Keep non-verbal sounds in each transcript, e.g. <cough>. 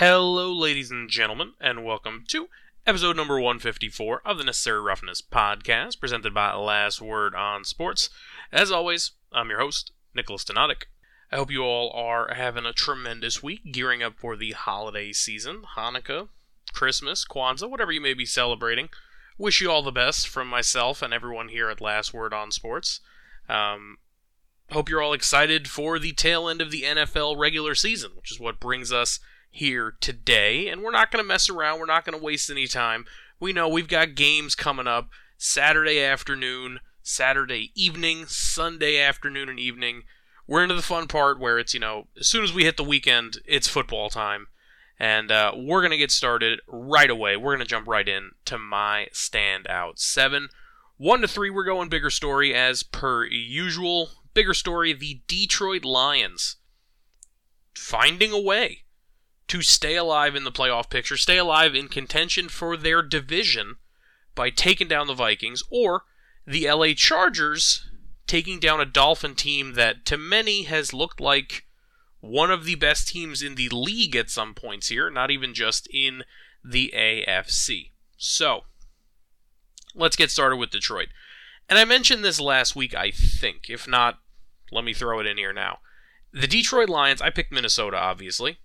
Hello, ladies and gentlemen, and welcome to episode number 154 of the Necessary Roughness podcast, presented by Last Word on Sports. As always, I'm your host, Nicholas Donadic. I hope you all are having a tremendous week, gearing up for the holiday season, Hanukkah, Christmas, Kwanzaa, whatever you may be celebrating. Wish you all the best from myself and everyone here at Last Word on Sports. Um, hope you're all excited for the tail end of the NFL regular season, which is what brings us here today. And we're not going to mess around, we're not going to waste any time. We know we've got games coming up Saturday afternoon, Saturday evening, Sunday afternoon and evening. We're into the fun part where it's, you know, as soon as we hit the weekend, it's football time. And uh, we're going to get started right away. We're going to jump right in to my standout seven. One to three, we're going bigger story as per usual. Bigger story the Detroit Lions finding a way to stay alive in the playoff picture, stay alive in contention for their division by taking down the Vikings, or the LA Chargers taking down a Dolphin team that to many has looked like one of the best teams in the league at some points here, not even just in the AFC. So, let's get started with Detroit. And I mentioned this last week, I think. If not, let me throw it in here now. The Detroit Lions, I picked Minnesota, obviously.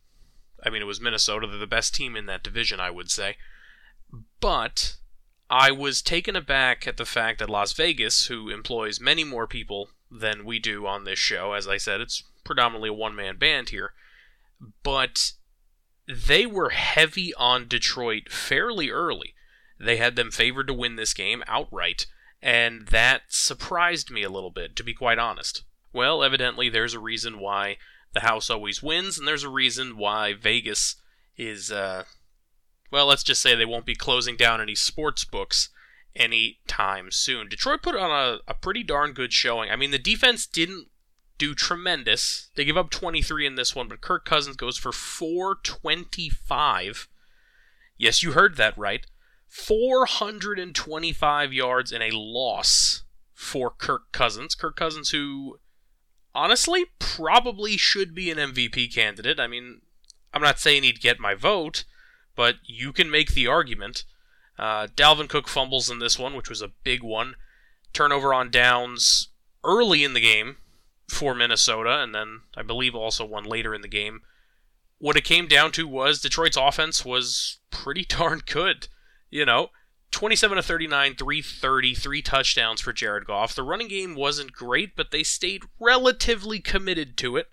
I mean, it was Minnesota. They're the best team in that division, I would say. But I was taken aback at the fact that Las Vegas, who employs many more people than we do on this show, as I said, it's predominantly a one man band here, but they were heavy on Detroit fairly early. They had them favored to win this game outright, and that surprised me a little bit, to be quite honest. Well, evidently, there's a reason why the house always wins, and there's a reason why Vegas is, uh, well, let's just say they won't be closing down any sports books anytime soon. Detroit put on a, a pretty darn good showing. I mean, the defense didn't do tremendous. They give up 23 in this one, but Kirk Cousins goes for 425. Yes, you heard that right. 425 yards and a loss for Kirk Cousins. Kirk Cousins, who honestly probably should be an MVP candidate. I mean, I'm not saying he'd get my vote, but you can make the argument. Uh, Dalvin Cook fumbles in this one, which was a big one. Turnover on downs early in the game for Minnesota, and then I believe also one later in the game. What it came down to was Detroit's offense was pretty <laughs> darn good. You know, 27 to 39, 330, three touchdowns for Jared Goff. The running game wasn't great, but they stayed relatively committed to it,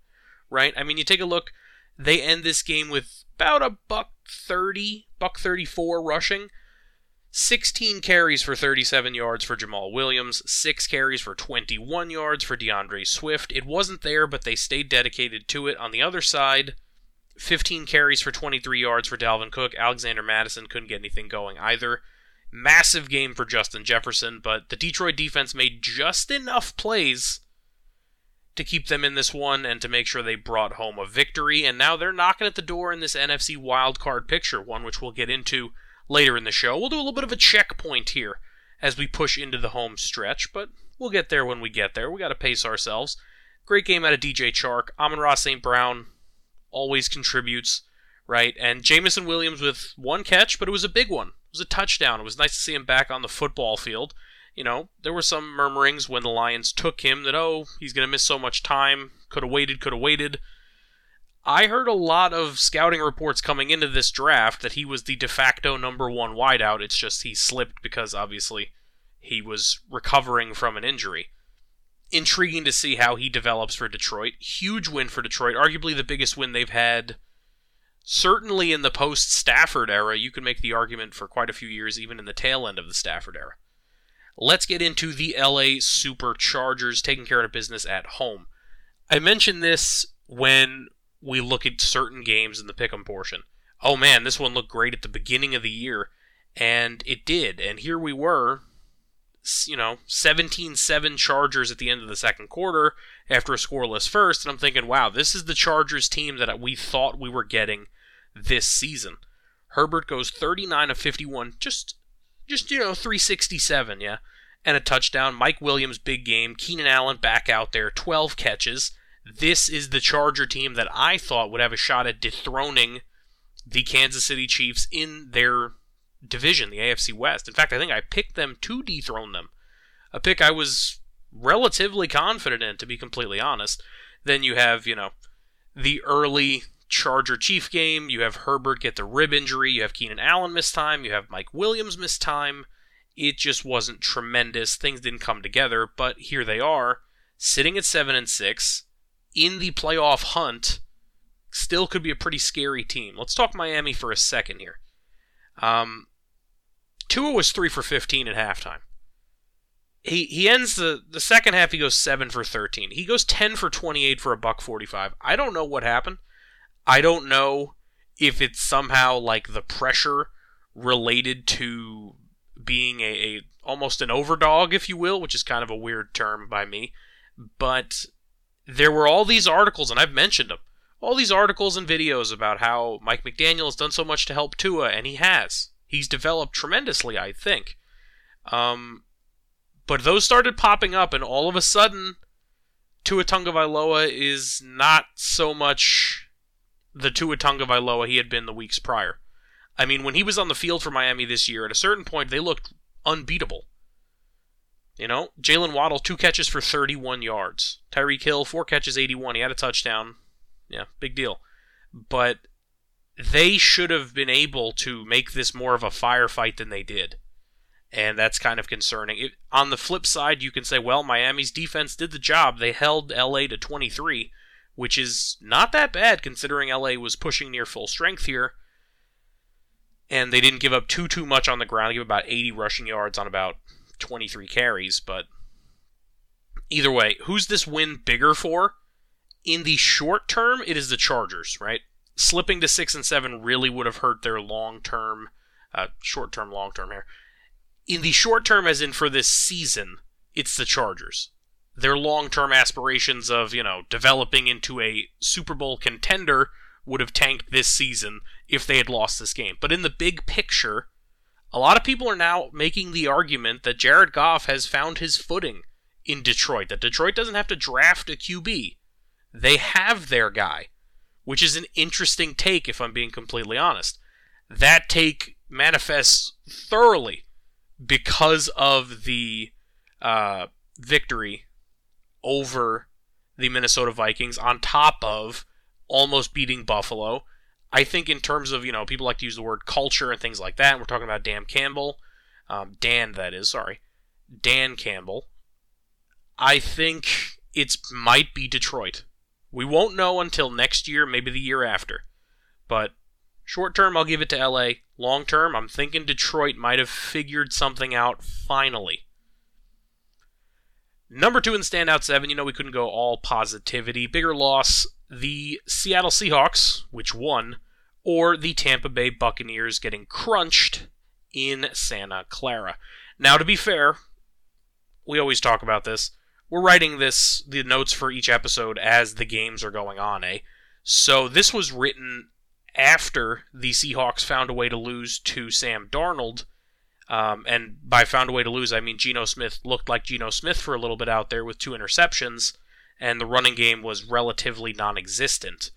right? I mean, you take a look, they end this game with about a buck 30, buck 34 rushing. 16 carries for 37 yards for Jamaal Williams, 6 carries for 21 yards for D'Andre Swift. It wasn't there, but they stayed dedicated to it. On the other side, 15 carries for 23 yards for Dalvin Cook. Alexander Mattison couldn't get anything going either. Massive game for Justin Jefferson, but the Detroit defense made just enough plays to keep them in this one and to make sure they brought home a victory. And now they're knocking at the door in this NFC wildcard picture, one which we'll get into later in the show. We'll do a little bit of a checkpoint here as we push into the home stretch, but we'll get there when we get there. We got to pace ourselves. Great game out of DJ Chark. Amon-Ra St. Brown always contributes, right? And Jameson Williams with one catch, but it was a big one. It was a touchdown. It was nice to see him back on the football field. You know, there were some murmurings when the Lions took him that, oh, he's going to miss so much time. Could have waited, could have waited. I heard a lot of scouting reports coming into this draft that he was the de facto number one wideout. It's just he slipped because obviously he was recovering from an injury. Intriguing to see how he develops for Detroit. Huge win for Detroit, arguably the biggest win they've had certainly in the post Stafford era, you can make the argument for quite a few years, even in the tail end of the Stafford era. Let's get into the LA Superchargers taking care of business at home. I mentioned this when we look at certain games in the pick'em portion. Oh man, this one looked great at the beginning of the year, and it did. And here we were, you know, 17-7 Chargers at the end of the second quarter after a scoreless first, and I'm thinking, wow, this is the Chargers team that we thought we were getting this season. Herbert goes 39 of 51, just just you know 367, yeah, and a touchdown. Mike Williams big game. Keenan Allen back out there, 12 catches. This is the Charger team that I thought would have a shot at dethroning the Kansas City Chiefs in their division, the AFC West. In fact, I think I picked them to dethrone them. A pick I was relatively confident in, to be completely honest. Then you have, you know, the early Charger Chief game. You have Herbert get the rib injury. You have Keenan Allen miss time. You have Mike Williams miss time. It just wasn't tremendous. Things didn't come together, but here they are, sitting at seven and six in the playoff hunt. Still could be a pretty scary team. Let's talk Miami for a second here. Um, Tua was three for fifteen at halftime. He he ends the the second half. He goes seven for thirteen. He goes ten for twenty eight for a buck forty five. I don't know what happened. I don't know if it's somehow like the pressure related to being a, a almost an overdog, if you will, which is kind of a weird term by me. But there were all these articles, and I've mentioned them, all these articles and videos about how Mike McDaniel has done so much to help Tua, and he has. He's developed tremendously, I think. Um, but those started popping up, and all of a sudden, Tua Tagovailoa is not so much the Tua Tagovailoa he had been the weeks prior. I mean, when he was on the field for Miami this year, at a certain point, they looked unbeatable. You know, Jaylen Waddle, two catches for 31 yards. Tyreek Hill, four catches, 81. He had a touchdown. Yeah, big deal. But they should have been able to make this more of a firefight than they did. And that's kind of concerning. It, on the flip side, you can say, well, Miami's defense did the job. They held LA to 23, which is not that bad considering LA was pushing near full strength here and they didn't give up too too much on the ground. They gave about 80 rushing yards on about 23 carries, but either way, who's this win bigger for? In the short term, it is the Chargers, right? Slipping to 6 and 7 really would have hurt their long-term uh, short-term long-term here. In the short term as in for this season, it's the Chargers. Their long-term aspirations of, you know, developing into a Super Bowl contender would have tanked this season if they had lost this game. But in the big picture, a lot of people are now making the argument that Jared Goff has found his footing in Detroit, that Detroit doesn't have to draft a QB. They have their guy, which is an interesting take, if I'm being completely honest. That take manifests thoroughly because of the uh, victory over the Minnesota Vikings, on top of almost beating Buffalo. I think in terms of you know people like to use the word culture and things like that. We're talking about Dan Campbell, um, Dan that is sorry, Dan Campbell. I think it might be Detroit. We won't know until next year, maybe the year after. But short term, I'll give it to LA. Long term, I'm thinking Detroit might have figured something out finally. Number two in standout seven, you know we couldn't go all positivity. Bigger loss, the Seattle Seahawks, which won, or the Tampa Bay Buccaneers getting crunched in Santa Clara. Now, to be fair, we always talk about this. We're writing this, the notes for each episode as the games are going on, eh? So this was written after the Seahawks found a way to lose to Sam Darnold. Um, and by found a way to lose, I mean Geno Smith looked like Geno Smith for a little bit out there with two interceptions and the running game was relatively non existent.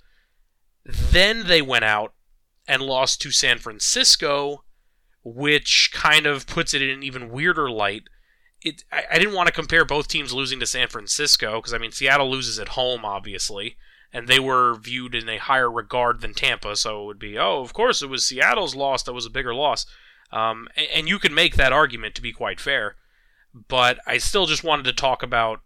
Then they went out and lost to San Francisco, which kind of puts it in an even weirder light. It, I, I didn't want to compare both teams losing to San Francisco because I mean Seattle loses at home, obviously, and they were viewed in a higher regard than Tampa, so it would be oh, of course it was Seattle's loss that was a bigger loss, um, and, and you can make that argument to be quite fair, but I still just wanted to talk about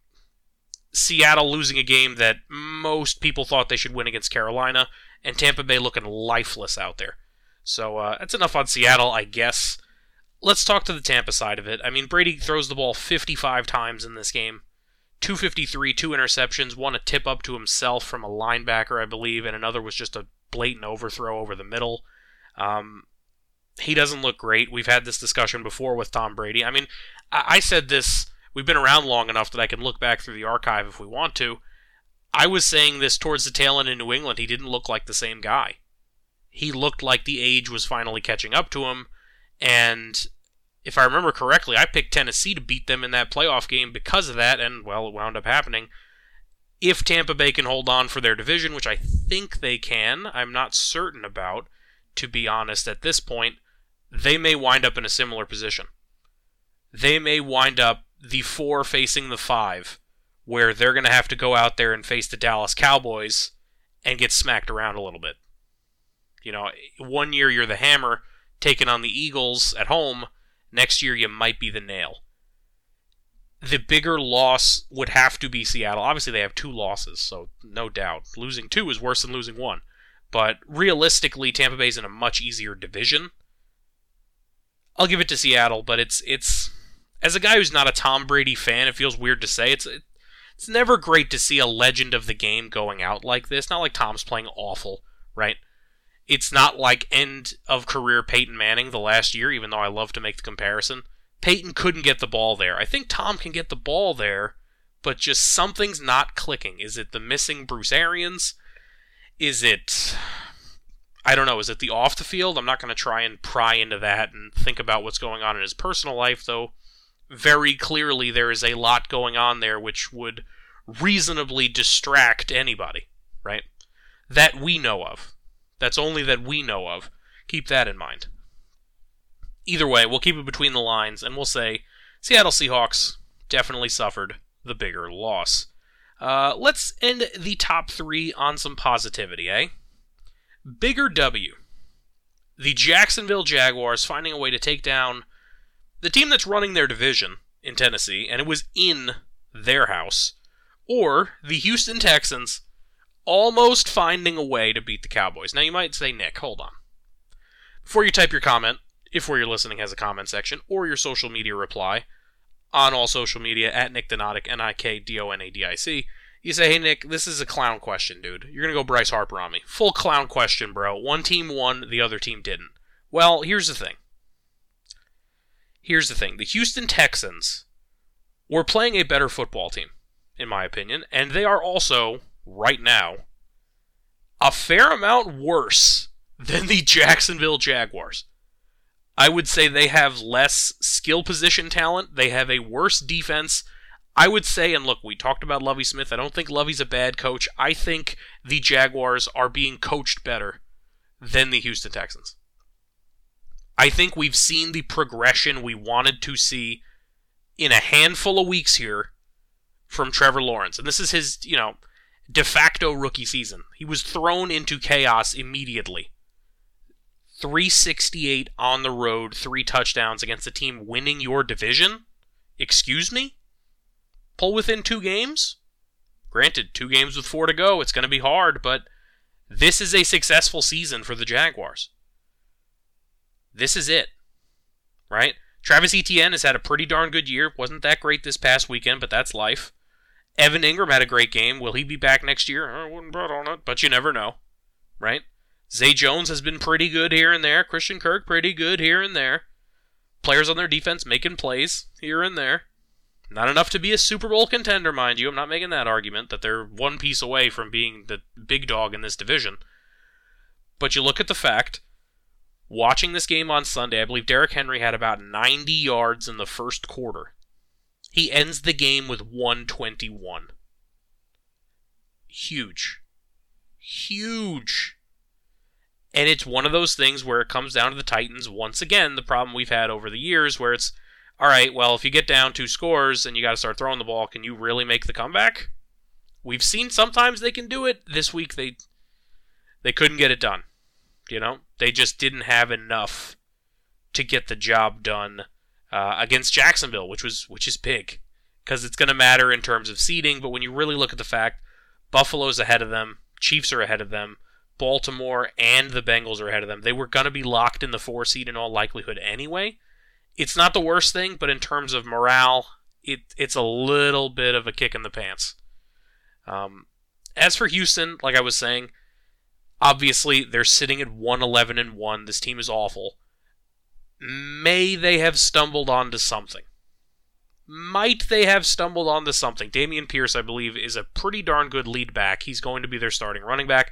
Seattle losing a game that most people thought they should win against Carolina, and Tampa Bay looking lifeless out there. So uh, that's enough on Seattle, I guess. Let's talk to the Tampa side of it. I mean, Brady throws the ball 55 times in this game. 253, two interceptions, one a tip up to himself from a linebacker, I believe, and another was just a blatant overthrow over the middle. Um, he doesn't look great. We've had this discussion before with Tom Brady. I mean, I, I said this we've been around long enough that I can look back through the archive if we want to. I was saying this towards the tail end in New England. He didn't look like the same guy. He looked like the age was finally catching up to him. And if I remember correctly, I picked Tennessee to beat them in that playoff game because of that, and well, it wound up happening. If Tampa Bay can hold on for their division, which I think they can, I'm not certain about, to be honest, at this point, they may wind up in a similar position. They may wind up the four facing the five, where they're going to have to go out there and face the Dallas Cowboys and get smacked around a little bit. You know, one year you're the hammer taking on the Eagles at home, next year you might be the nail. The bigger loss would have to be Seattle. Obviously, they have two losses, so no doubt. Losing two is worse than losing one. But realistically, Tampa Bay's in a much easier division. I'll give it to Seattle, but it's it's as a guy who's not a Tom Brady fan, it feels weird to say. It's it's never great to see a legend of the game going out like this. Not like Tom's playing awful, right? It's not like end of career Peyton Manning the last year, even though I love to make the comparison. Peyton couldn't get the ball there. I think Tom can get the ball there, but just something's not clicking. Is it the missing Bruce Arians? Is it I don't know, is it the off the field? I'm not going to try and pry into that and think about what's going on in his personal life though. Very clearly there is a lot going on there which would reasonably distract anybody, right? That we know of. That's only that we know of. Keep that in mind. Either way, we'll keep it between the lines and we'll say Seattle Seahawks definitely suffered the bigger loss. Uh, let's end the top three on some positivity, eh? Bigger W. The Jacksonville Jaguars finding a way to take down the team that's running their division in Tennessee, and it was in their house, or the Houston Texans almost finding a way to beat the Cowboys. Now, you might say, Nick, hold on. Before you type your comment, if where you're listening has a comment section, or your social media reply on all social media at Nick Donadic, N I K D O N A D I C, you say, hey, Nick, this is a clown question, dude. You're going to go Bryce Harper on me. Full clown question, bro. One team won, the other team didn't. Well, here's the thing. Here's the thing. The Houston Texans were playing a better football team, in my opinion, and they are also right now a fair amount worse than the <laughs> Jacksonville Jaguars. I would say they have less skill position talent. They have a worse defense. I would say, and look, we talked about Lovie Smith. I don't think Lovie's a bad coach. I think the Jaguars are being coached better than the Houston Texans. I think we've seen the progression we wanted to see in a handful of weeks here from Trevor Lawrence. And this is his, you know, de facto rookie season. He was thrown into chaos immediately. 368 on the road, three touchdowns against a team winning your division? Excuse me? Pull within two games? Granted, two games with four to go, it's going to be hard, but this is a successful season for the Jaguars. This is it. Right? Travis Etienne has had a pretty darn good year. Wasn't that great this past weekend, but that's life. Evan Engram had a great game. Will he be back next year? I wouldn't bet on it, but you never know. Right? Zay Jones has been pretty good here and there. Christian Kirk, pretty good here and there. Players on their defense making plays here and there. Not enough to be a Super Bowl contender, mind you. I'm not making that argument that they're one piece away from being the big dog in this division. But you look at the fact, watching this game on Sunday, I believe Derrick Henry had about 90 yards in the first quarter. He ends the game with 121. Huge. Huge. And it's one of those things where it comes down to the Titans. Once again, the problem we've had over the years where it's, all right, well, if you get down two scores and you got to start throwing the ball, can you really make the comeback? We've seen sometimes they can do it. This week they they couldn't get it done. You know, they just didn't have enough to get the job done uh, against Jacksonville, which was which is big because it's going to matter in terms of seeding. But when you really look at the fact, Buffalo's ahead of them, Chiefs are ahead of them, Baltimore and the Bengals are ahead of them. They were going to be locked in the four seed in all likelihood anyway. It's not the worst thing, but in terms of morale, it it's a little bit of a kick in the pants. Um, as for Houston, like I was saying, obviously they're sitting at 111 and 1. This team is awful. May they have stumbled onto something? Might they have stumbled onto something? Dameon Pierce, I believe, is a pretty darn good lead back. He's going to be their starting running back.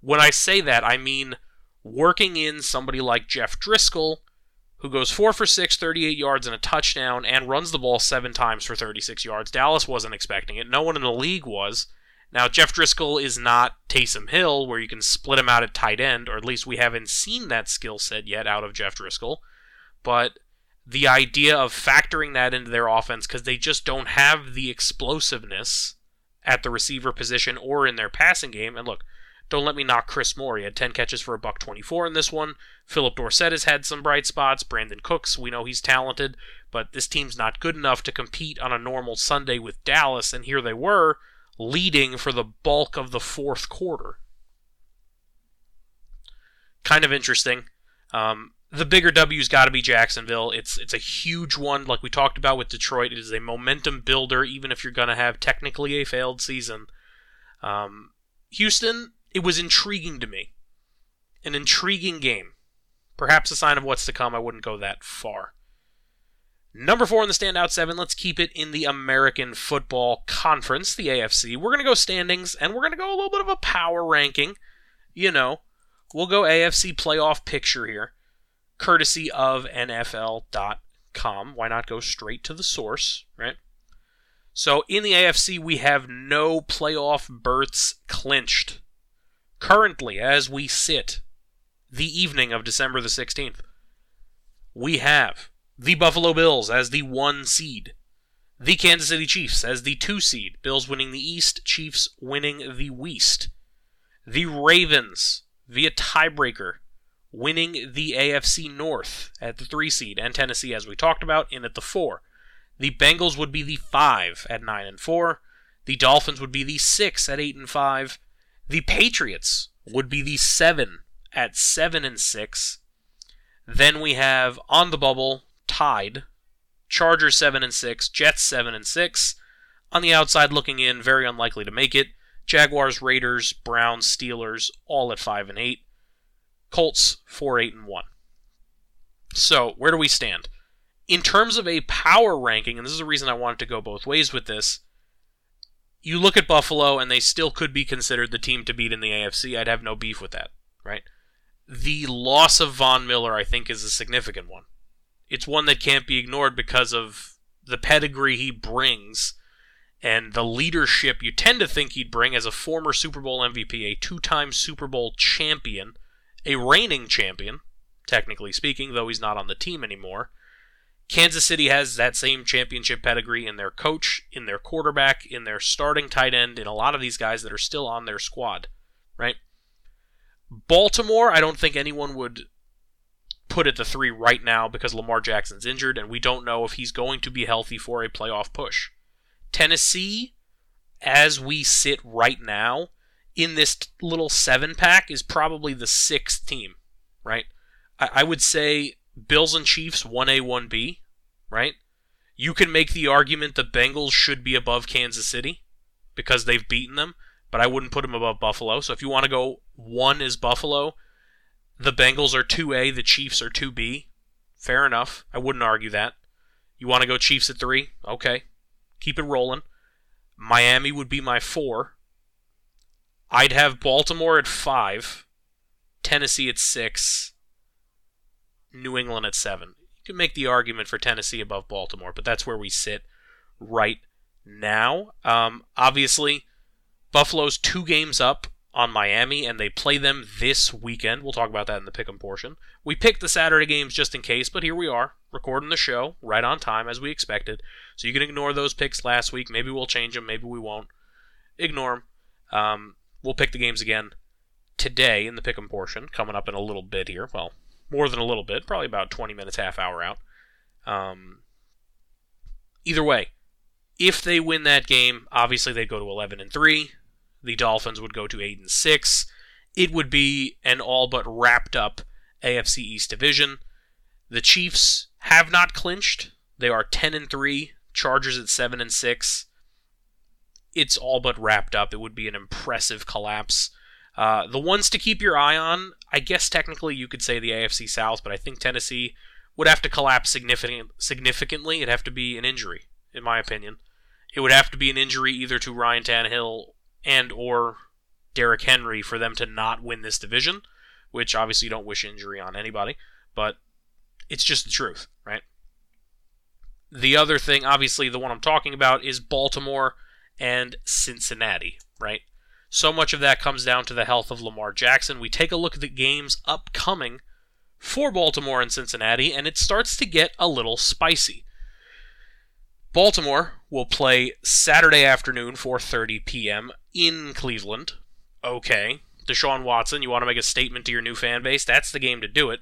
When I say that, I mean working in somebody like Jeff Driskel, who goes 4 for 6, 38 yards and a touchdown, and runs the ball seven times for 36 yards. Dallas wasn't expecting it. No one in the league was. Now, Jeff Driskel is not Taysom Hill, where you can split him out at tight end, or at least we haven't seen that skill set yet out of Jeff Driskel. But the idea of factoring that into their offense, because they just don't have the explosiveness at the receiver position or in their passing game. And look, don't let me knock Chris Moore. He had 10 catches for a buck 24 in this one. Phillip Dorsett has had some bright spots. Brandin Cooks, we know he's talented, but this team's not good enough to compete on a normal Sunday with Dallas, and here they were leading for the bulk of the fourth quarter. Kind of interesting. Um, the bigger W's got to be Jacksonville. It's it's a huge one, like we talked about with Detroit. It is a momentum builder, even if you're going to have technically a failed season. Um, Houston, it was intriguing to me, an intriguing game. Perhaps a sign of what's to come. I wouldn't go that far. Number four in the standout seven, let's keep it in the American Football Conference, the AFC. We're going to go standings, and we're going to go a little bit of a power ranking. You know, we'll go AFC playoff picture here, courtesy of NFL.com. Why not go straight to the source, right? So in the AFC, we have no playoff berths clinched. Currently, as we sit, the evening of December the 16th, we have the Buffalo Bills as the one seed, the Kansas City Chiefs as the two seed, Bills winning the East, Chiefs winning the West, the Ravens via tiebreaker winning the AFC North at the three seed, and Tennessee, as we talked about, in at the four. The Bengals would be the five at nine and four. The Dolphins would be the six at eight and five. The Patriots would be the seven at seven and six. Then we have on the bubble tied. Chargers 7 and 6, Jets 7 and 6. On the outside looking in, very unlikely to make it. Jaguars, Raiders, Browns, Steelers all at 5 and 8. Colts 4 8 and 1. So, where do we stand? In terms of a power ranking, and this is the reason I wanted to go both ways with this, you look at Buffalo and they still could be considered the team to beat in the AFC. I'd have no beef with that, right? The loss of Von Miller, I think, is a significant one it's one that can't be ignored because of the pedigree he brings and the leadership you tend to think he'd bring as a former Super Bowl MVP, a two time Super Bowl champion, a reigning champion, technically speaking, though he's not on the team anymore. Kansas City has that same championship pedigree in their coach, in their quarterback, in their starting tight end, in a lot of these guys that are still on their squad, right? Baltimore, I don't think anyone would put at the three right now because Lamar Jackson's injured and we don't know if he's going to be healthy for a playoff push. Tennessee, as we sit right now, in this little seven pack, is probably the sixth team, right? I, I would say Bills and Chiefs 1A, 1B, right? You can make the argument the Bengals should be above Kansas City because they've beaten them, but I wouldn't put them above Buffalo. So if you want to go one is Buffalo, the Bengals are 2A, the Chiefs are 2B. Fair enough. I wouldn't argue that. You want to go Chiefs at 3? Okay. Keep it rolling. Miami would be my 4. I'd have Baltimore at 5. Tennessee at 6. New England at 7. You can make the argument for Tennessee above Baltimore, but that's where we sit right now. Um, obviously, Buffalo's two games up on Miami, and they play them this weekend. We'll talk about that in the pick'em portion. We picked the Saturday games just in case, but here we are, recording the show right on time as we expected. So you can ignore those picks last week. Maybe we'll change them. Maybe we won't. Ignore them. Um, we'll pick the games again today in the pick'em portion, coming up in a little bit here. Well, more than a little bit, probably about 20 minutes, half hour out. Um, either way, if they win that game, obviously they'd go to 11 and 3 the Dolphins would go to 8 and 6. It would be an all but wrapped up AFC East division. The Chiefs have not clinched. They are 10 and 3, Chargers at 7 and 6. It's all but wrapped up. It would be an impressive collapse. Uh, the ones to keep your eye on, I guess technically you could say the AFC South, but I think Tennessee would have to collapse significant, significantly. It'd have to be an injury, in my opinion. It would have to be an injury either to Ryan Tannehill and or Derrick Henry for them to not win this division, which obviously you don't wish injury on anybody, but it's just the truth, right? The other thing, obviously, the one I'm talking about is Baltimore and Cincinnati, right? So much of that comes down to the health of Lamar Jackson. We take a look at the games upcoming for Baltimore and Cincinnati, and it starts to get a little spicy. Baltimore will play Saturday afternoon, 4:30 p.m. in Cleveland. Okay, Deshaun Watson, you want to make a statement to your new fan base? That's the game to do it.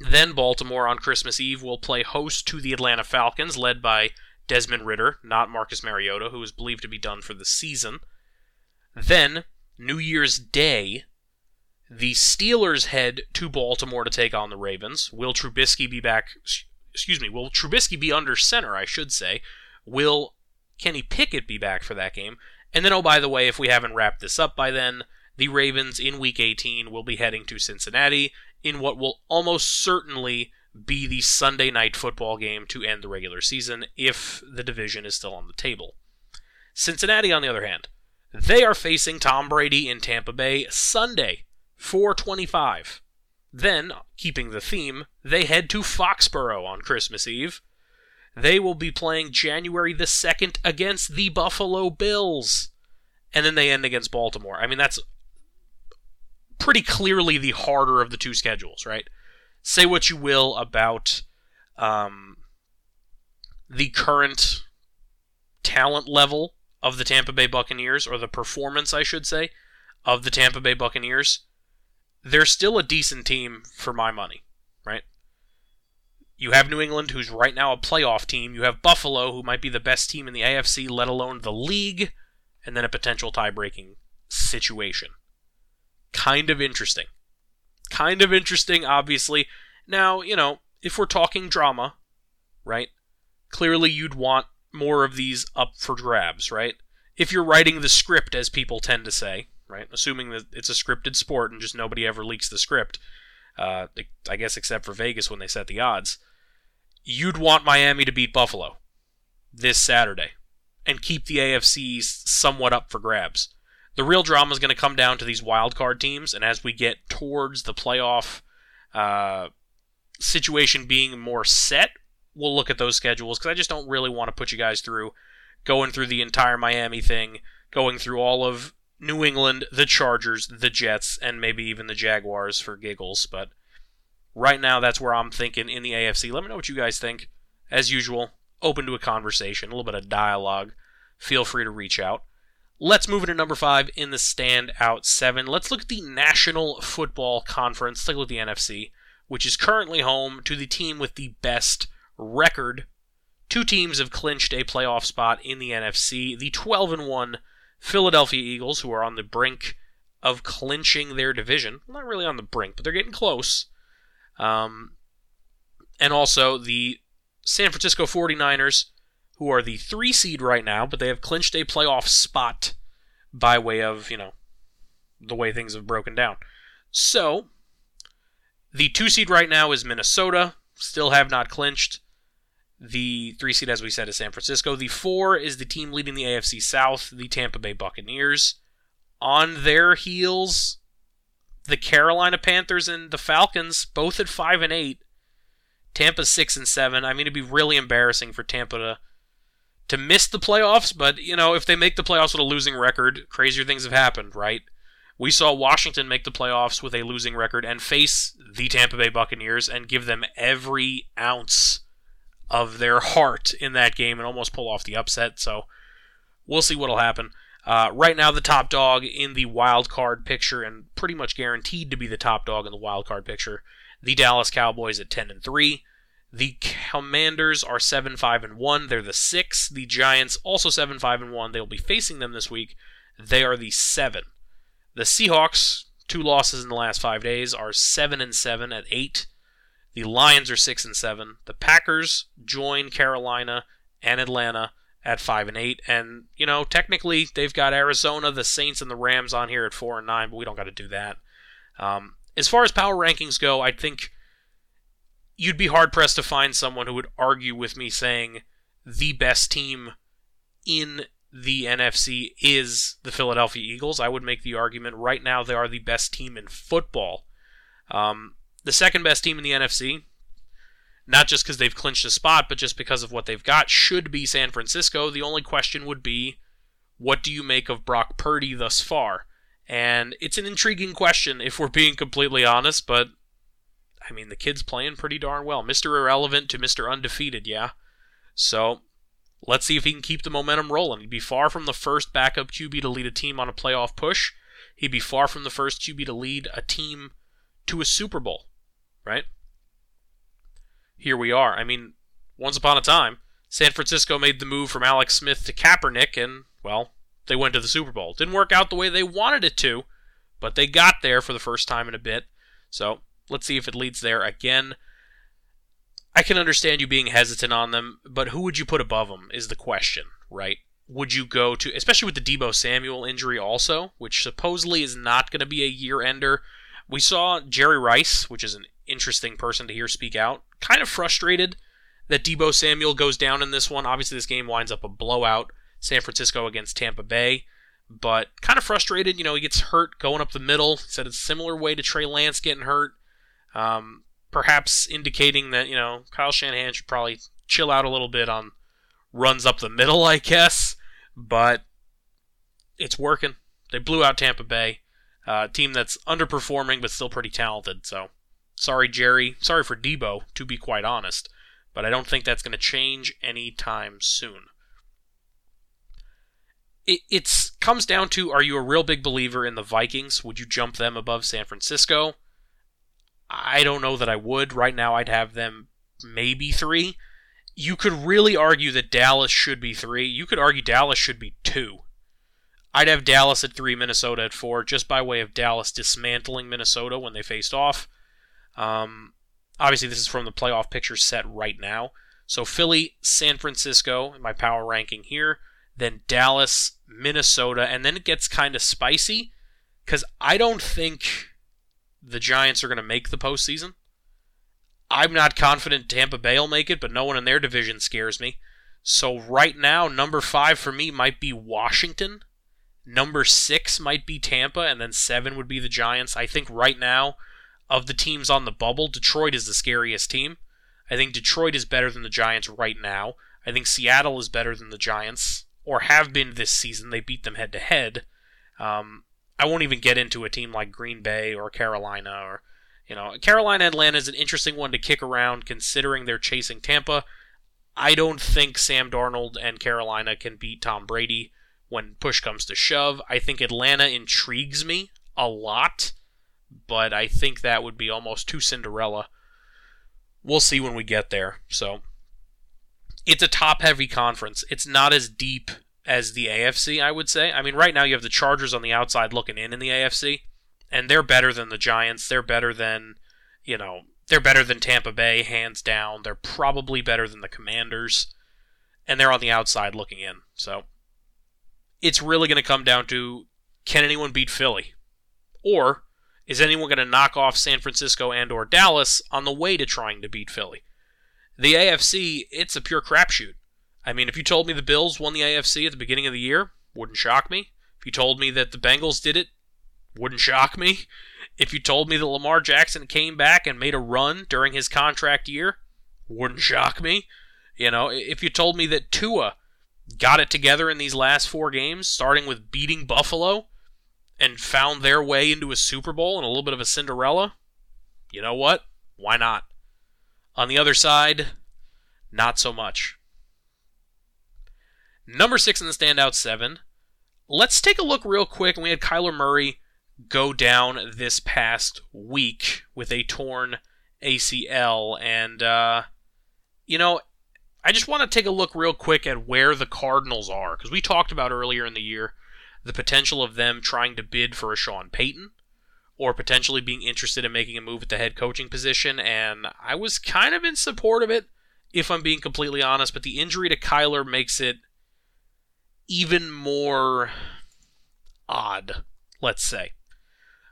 Then Baltimore on Christmas Eve will play host to the Atlanta Falcons, led by Desmond Ridder, not Marcus Mariota, who is believed to be done for the season. Then, New Year's Day, the Steelers head to Baltimore to take on the Ravens. Will Trubisky be back? Excuse me. Will Trubisky be under center? I should say. Will Kenny Pickett be back for that game? And then, oh, by the way, if we haven't wrapped this up by then, the Ravens in Week 18 will be heading to Cincinnati in what will almost certainly be the Sunday night football game to end the regular season if the division is still on the table. Cincinnati, on the other hand, they are facing Tom Brady in Tampa Bay Sunday, 425. Then, keeping the theme, they head to Foxborough on Christmas Eve. They will be playing January the 2nd against the Buffalo Bills. And then they end against Baltimore. I mean, that's pretty clearly the harder of the two schedules, right? Say what you will about um, the current talent level of the Tampa Bay Buccaneers, or the performance, I should say, of the Tampa Bay Buccaneers. They're still a decent team for my money, right? You have New England, who's right now a playoff team. You have Buffalo, who might be the best team in the AFC, let alone the league, and then a potential tie breaking situation kind of interesting. Kind of interesting, obviously. Now, you know, if we're talking drama, right? Clearly you'd want more of these up for grabs, right? If you're writing the script, as people tend to say, right? Assuming that it's a scripted sport and just nobody ever leaks the script, uh, I guess except for Vegas when they set the odds, you'd want Miami to beat Buffalo this Saturday and keep the AFC somewhat up for grabs the real drama is going to come down to these wild card teams, and as we get towards the playoff uh, situation being more set, we'll look at those schedules because I just don't really want to put you guys through going through the entire Miami thing, going through all of New England, the Chargers, the Jets, and maybe even the Jaguars for giggles. But right now, that's where I'm thinking in the AFC. Let me know what you guys think. As usual, open to a conversation, a little bit of dialogue. Feel free to reach out. Let's move into number five in the standout seven. Let's look at the National Football Conference. Let's look at the NFC, which is currently home to the team with the best record. Two teams have clinched a playoff spot in the NFC. The 12 and 1 Philadelphia Eagles, who are on the brink of clinching their division. Not really on the brink, but they're getting close. Um, and also the San Francisco 49ers, who are the three seed right now, but they have clinched a playoff spot by way of, you know, the way things have broken down. So, the two seed right now is Minnesota, still have not clinched. The three seed, as we said, is San Francisco. The four is the team leading the AFC South, the Tampa Bay Buccaneers. On their heels, the Carolina Panthers and the Falcons, both at five and eight. Tampa six and seven. I mean, it'd be really embarrassing for Tampa to to miss the playoffs, but you know, if they make the playoffs with a losing record, crazier things have happened, right? We saw Washington make the playoffs with a losing record and face the Tampa Bay Buccaneers and give them every ounce of their heart in that game and almost pull off the upset. So we'll see what'll happen. Uh, right now, the top dog in the wild card picture, and pretty much guaranteed to be the top dog in the wild card picture, the Dallas Cowboys at 10 and 3. The Commanders are 7 5 and 1. They're the 6. The Giants also 7 5 and 1. They'll be facing them this week. They are the 7. The Seahawks, two losses in the last 5 days, are 7 and 7 at 8. The Lions are 6 and 7. The Packers join Carolina and Atlanta at 5 and 8 and you know technically they've got Arizona, the Saints and the Rams on here at 4 and 9, but we don't got to do that. Um, as far as power rankings go, I think you'd be hard pressed to find someone who would argue with me saying the best team in the NFC is the Philadelphia Eagles. I would make the argument right now they are the best team in football. Um, the second best team in the NFC, not just because they've clinched a spot, but just because of what they've got, should be San Francisco. The only question would be What do you make of Brock Purdy thus far? And it's an intriguing question if we're being completely honest, but I mean, the kid's playing pretty darn well. Mr. Irrelevant to Mr. Undefeated, yeah. So let's see if he can keep the momentum rolling. He'd be far from the first backup QB to lead a team on a playoff push. He'd be far from the first QB to lead a team to a Super Bowl, right? Here we are. I mean, once upon a time, San Francisco made the move from Alex Smith to Kaepernick, and, well, they went to the Super Bowl. Didn't work out the way they wanted it to, but they got there for the first time in a bit. So let's see if it leads there again. I can understand you being hesitant on them, but who would you put above them is the question, right? Would you go to, especially with the Deebo Samuel injury also, which supposedly is not going to be a year ender? We saw Jerry Rice, which is an interesting person to hear speak out, kind of frustrated that Deebo Samuel goes down in this one. Obviously, this game winds up a blowout. San Francisco against Tampa Bay. But kind of frustrated, you know, he gets hurt going up the middle. He said it's a similar way to Trey Lance getting hurt. Um, perhaps indicating that, you know, Kyle Shanahan should probably chill out a little bit on runs up the middle, I guess. But it's working. They blew out Tampa Bay, uh, team that's underperforming but still pretty talented. So sorry, Jerry. Sorry for Deebo, to be quite honest. But I don't think that's going to change anytime soon it it's comes down to are you a real big believer in the Vikings? Would you jump them above San Francisco? I don't know that I would. Right now, I'd have them maybe three. You could really argue that Dallas should be three. You could argue Dallas should be two. I'd have Dallas at three, Minnesota at four, just by way of Dallas dismantling Minnesota when they faced off. Um, obviously, this is from the playoff picture set right now. So Philly, San Francisco, my power ranking here then Dallas, Minnesota, and then it gets kind of spicy because I don't think the Giants are going to make the postseason. I'm not confident Tampa Bay will make it, but no one in their division scares me. So right now, number five for me might be Washington. Number six might be Tampa, and then seven would be the Giants. I think right now, of the teams on the bubble, Detroit is the scariest team. I think Detroit is better than the Giants right now. I think Seattle is better than the Giants or have been this season. They beat them head to head. Um, I won't even get into a team like Green Bay or Carolina or you know Carolina Atlanta is an interesting one to kick around considering they're chasing Tampa. I don't think Sam Darnold and Carolina can beat Tom Brady when push comes to shove. I think Atlanta intrigues me a lot, but I think that would be almost too Cinderella. We'll see when we get there. So it's a top heavy conference. It's not as deep as the AFC, I would say. I mean, right now you have the Chargers on the outside looking in in the AFC, and they're better than the Giants. They're better than, you know, they're better than Tampa Bay, hands down. They're probably better than the Commanders, and they're on the outside looking in. So it's really going to come down to can anyone beat Philly? Or is anyone going to knock off San Francisco and or Dallas on the way to trying to beat Philly? The AFC, it's a pure crapshoot. I mean, if you told me the Bills won the AFC at the beginning of the year, wouldn't shock me. If you told me that the Bengals did it, wouldn't shock me. If you told me that Lamar Jackson came back and made a run during his contract year, wouldn't shock me. You know, if you told me that Tua got it together in these last four games, starting with beating Buffalo and found their way into a Super Bowl and a little bit of a Cinderella, you know what? Why not? On the other side, not so much. Number six in the standout seven. Let's take a look real quick. We had Kyler Murray go down this past week with a torn ACL. And, uh, you know, I just want to take a look real quick at where the Cardinals are. Because we talked about earlier in the year the potential of them trying to bid for a Sean Payton or potentially being interested in making a move at the head coaching position, and I was kind of in support of it, if I'm being completely honest, but the injury to Kyler makes it even more odd, let's say.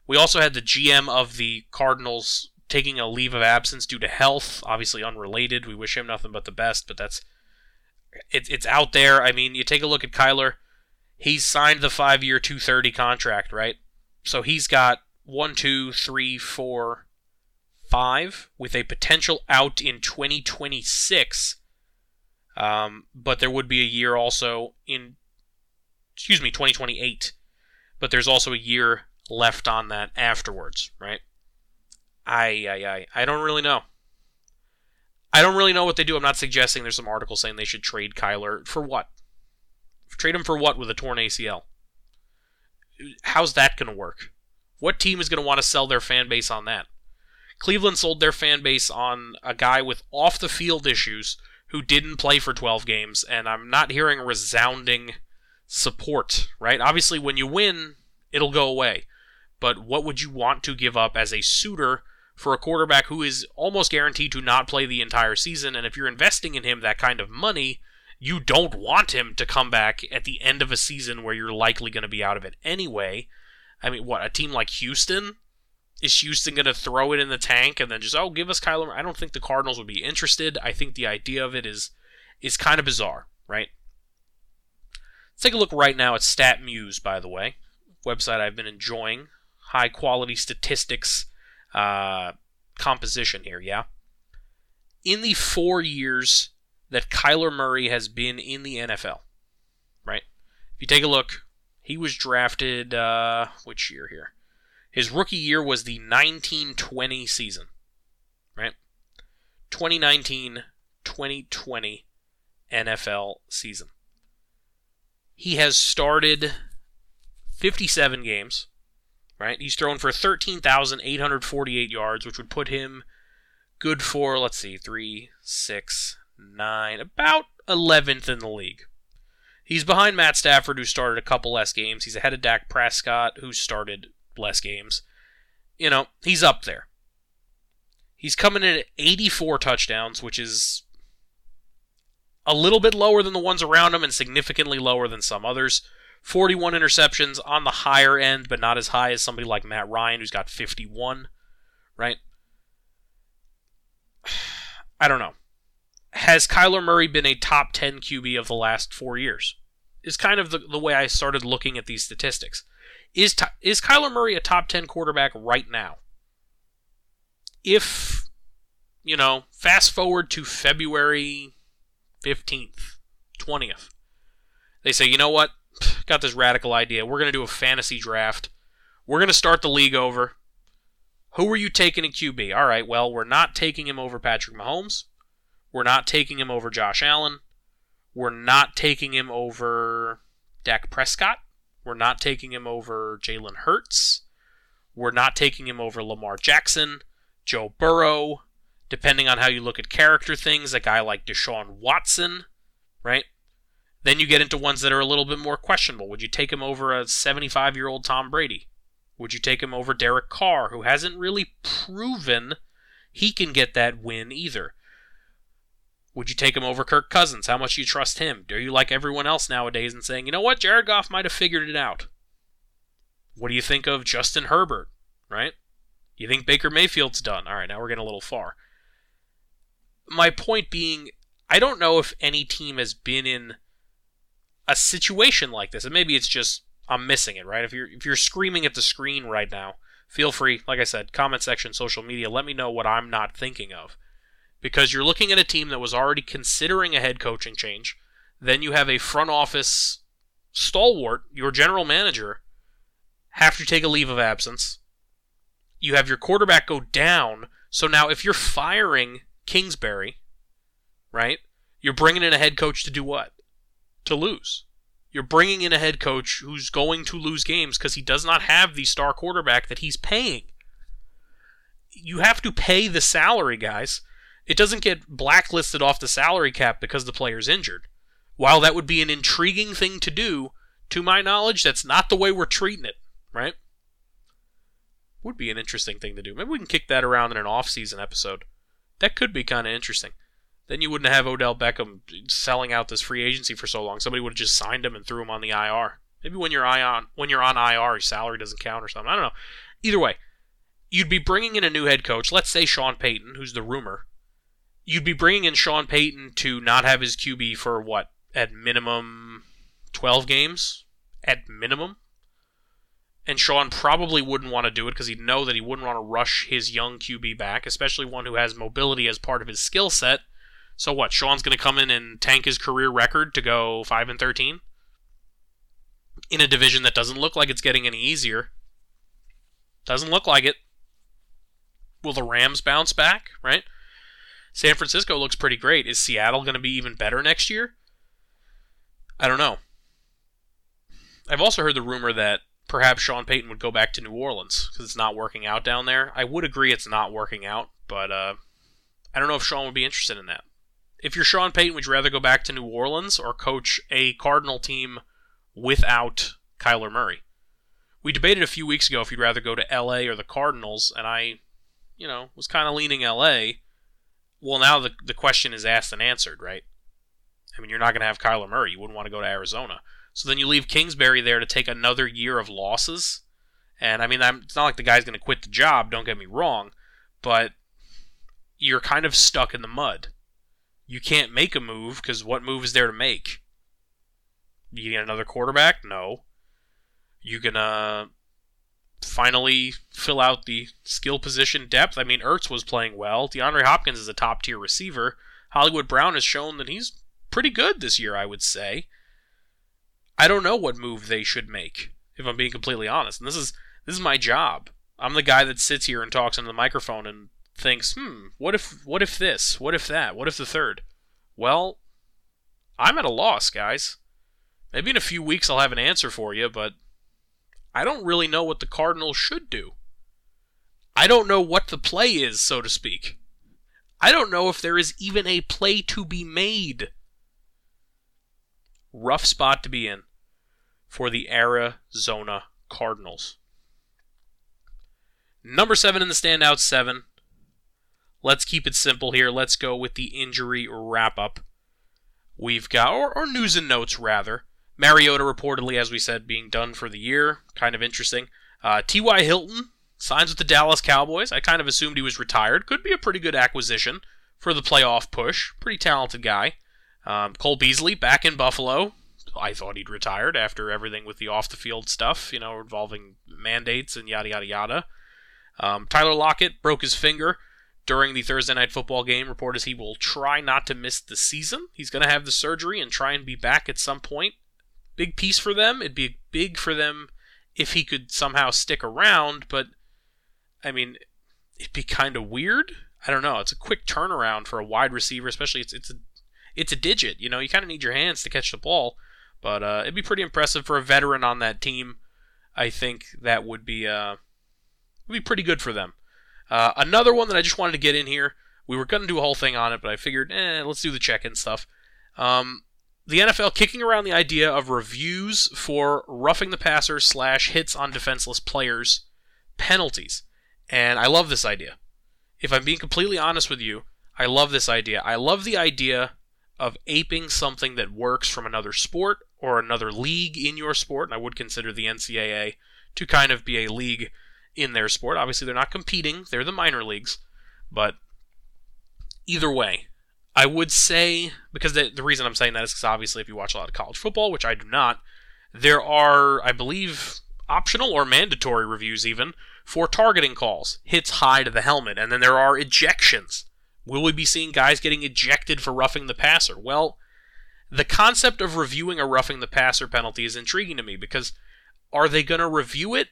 We also had the GM of the Cardinals taking a leave of absence due to health, obviously unrelated. We wish him nothing but the best, but that's it, it's out there. I mean, you take a look at Kyler. He's signed the five-year, 230 contract, right? So he's got one, two, three, four, five, with a potential out in 2026. Um, but there would be a year also in excuse me, 2028. But there's also a year left on that afterwards, right? I, I, I, I don't really know. I don't really know what they do. I'm not suggesting there's some article saying they should trade Kyler for what? Trade him for what with a torn ACL? How's that going to work? What team is going to want to sell their fan base on that? Cleveland sold their fan base on a guy with off the field issues who didn't play for 12 games, and I'm not hearing resounding support, right? Obviously, when you win, it'll go away. But what would you want to give up as a suitor for a quarterback who is almost guaranteed to not play the entire season? And if you're investing in him that kind of money, you don't want him to come back at the end of a season where you're likely going to be out of it anyway. I mean, what, a team like Houston? Is Houston going to throw it in the tank and then just, oh, give us Kyler? I don't think the Cardinals would be interested. I think the idea of it is is kind of bizarre, right? Let's take a look right now at StatMuse, by the way, website I've been enjoying. High quality statistics uh, composition here, yeah? In the four years that Kyler Murray has been in the NFL, right? If you take a look, he was drafted, uh, which year here? His rookie year was the 1920 season, right? 2019 2020 NFL season. He has started 57 games, right? He's thrown for 13,848 yards, which would put him good for, let's see, 3, 6, 9, about 11th in the league. He's behind Matt Stafford, who started a couple less games. He's ahead of Dak Prescott, who started less games. You know, he's up there. He's coming in at 84 touchdowns, which is a little bit lower than the ones around him and significantly lower than some others. 41 interceptions on the higher end, but not as high as somebody like Matt Ryan, who's got 51, right? <sighs> I don't know. Has Kyler Murray been a top 10 QB of the last four years? Is kind of the, the way I started looking at these statistics. Is is Kyler Murray a top 10 quarterback right now? If you know, fast forward to February 15th, 20th. They say, "You know what? Got this radical idea. We're going to do a fantasy draft. We're going to start the league over. Who are you taking in QB? All right, well, we're not taking him over Patrick Mahomes. We're not taking him over Josh Allen. We're not taking him over Dak Prescott. We're not taking him over Jalen Hurts. We're not taking him over Lamar Jackson, Joe Burrow. Depending on how you look at character things, a guy like Deshaun Watson, right? Then you get into ones that are a little bit more questionable. Would you take him over a 75 year old Tom Brady? Would you take him over Derek Carr, who hasn't really proven he can get that win either? Would you take him over Kirk Cousins? How much do you trust him? Do you like everyone else nowadays and saying, you know what, Jared Goff might have figured it out? What do you think of Justin Herbert, right? You think Baker Mayfield's done? All right, now we're getting a little far. My point being, I don't know if any team has been in a situation like this, and maybe it's just I'm missing it, right? If you're if you're screaming at the screen right now, feel free, like I said, comment section, social media, let me know what I'm not thinking of because you're looking at a team that was already considering a head coaching change. Then you have a front office stalwart, your general manager, have to take a leave of absence. You have your quarterback go down. So now, if you're firing Kingsbury, right, you're bringing in a head coach to do what? To lose. You're bringing in a head coach who's going to lose games because he does not have the star quarterback that he's paying. You have to pay the salary, guys. It doesn't get blacklisted off the salary cap because the player's injured. While that would be an intriguing thing to do, to my knowledge, that's not the way we're treating it, right? Would be an interesting thing to do. Maybe we can kick that around in an off-season episode. That could be kind of interesting. Then you wouldn't have Odell Beckham selling out this free agency for so long. Somebody would have just signed him and threw him on the IR. Maybe when you're on when you're on IR, his salary doesn't count or something. I don't know. Either way, you'd be bringing in a new head coach. Let's say Sean Payton, who's the rumor, you'd be bringing in Sean Payton to not have his QB for what at minimum 12 games at minimum. And Sean probably wouldn't want to do it because he'd know that he wouldn't want to rush his young QB back, especially one who has mobility as part of his skill set. So what? Sean's going to come in and tank his career record to go 5 and 13? in a division that doesn't look like it's getting any easier. Doesn't look like it. Will the Rams bounce back, right? San Francisco looks pretty great. Is Seattle going to be even better next year? I don't know. I've also heard the rumor that perhaps Sean Payton would go back to New Orleans because it's not working out down there. I would agree it's not working out, but uh, I don't know if Sean would be interested in that. If you're Sean Payton, would you rather go back to New Orleans or coach a Cardinal team without Kyler Murray? We debated a few weeks ago if you'd rather go to LA or the Cardinals, and I, you know, was kind of leaning LA. Well, now the, the question is asked and answered, right? I mean, you're not going to have Kyler Murray. You wouldn't want to go to Arizona. So then you leave Kingsbury there to take another year of losses. And I mean, I'm, it's not like the guy's going to quit the job, don't get me wrong, but you're kind of stuck in the mud. You can't make a move because what move is there to make? You get another quarterback? No. You gonna finally fill out the skill position depth? I mean, Ertz was playing well. DeAndre Hopkins is a top tier receiver. Hollywood Brown has shown that he's pretty good this year, I would say. I don't know what move they should make, if I'm being completely honest. And this is this is my job. I'm the guy that sits here and talks into the microphone and thinks, hmm, what if what if this? What if that? What if the third? Well, I'm at a loss, guys. Maybe in a few weeks I'll have an answer for you, but I don't really know what the Cardinals should do. I don't know what the play is, so to speak. I don't know if there is even a play to be made. Rough spot to be in for the Arizona Cardinals. Number seven in the standout seven. Let's keep it simple here. Let's go with the injury wrap up. We've got, or, or news and notes rather. Mariota reportedly, as we said, being done for the year. Kind of interesting. Uh, T.Y. Hilton signs with the Dallas Cowboys. I kind of assumed he was retired. Could be a pretty good acquisition for the playoff push. Pretty talented guy. Um, Cole Beasley back in Buffalo. I thought he'd retired after everything with the off the field stuff, you know, involving mandates and yada yada yada. Um, Tyler Lockett broke his finger during the Thursday night football game. Report is he will try not to miss the season. He's going to have the surgery and try and be back at some point. Big piece for them. It'd be big for them if he could somehow stick around, but I mean, it'd be kind of weird. I don't know. It's a quick turnaround for a wide receiver, especially it's it's a it's a digit. You know, you kind of need your hands to catch the ball. But uh, it'd be pretty impressive for a veteran on that team. I think that would be uh, would be pretty good for them. Uh, another one that I just wanted to get in here. We were going to do a whole thing on it, but I figured, eh, let's do the check-in stuff. Um, the NFL kicking around the idea of reviews for roughing the passer slash hits on defenseless players penalties, and I love this idea. If I'm being completely honest with you, I love this idea. I love the idea of aping something that works from another sport or another league in your sport, and I would consider the NCAA to kind of be a league in their sport. Obviously, they're not competing, they're the minor leagues, but either way, I would say, because the, the reason I'm saying that is because obviously, if you watch a lot of college football, which I do not, there are, I believe, optional or mandatory reviews even for targeting calls, hits high to the helmet, and then there are ejections. Will we be seeing guys getting ejected for roughing the passer? Well, the concept of reviewing a roughing the passer penalty is intriguing to me because are they going to review it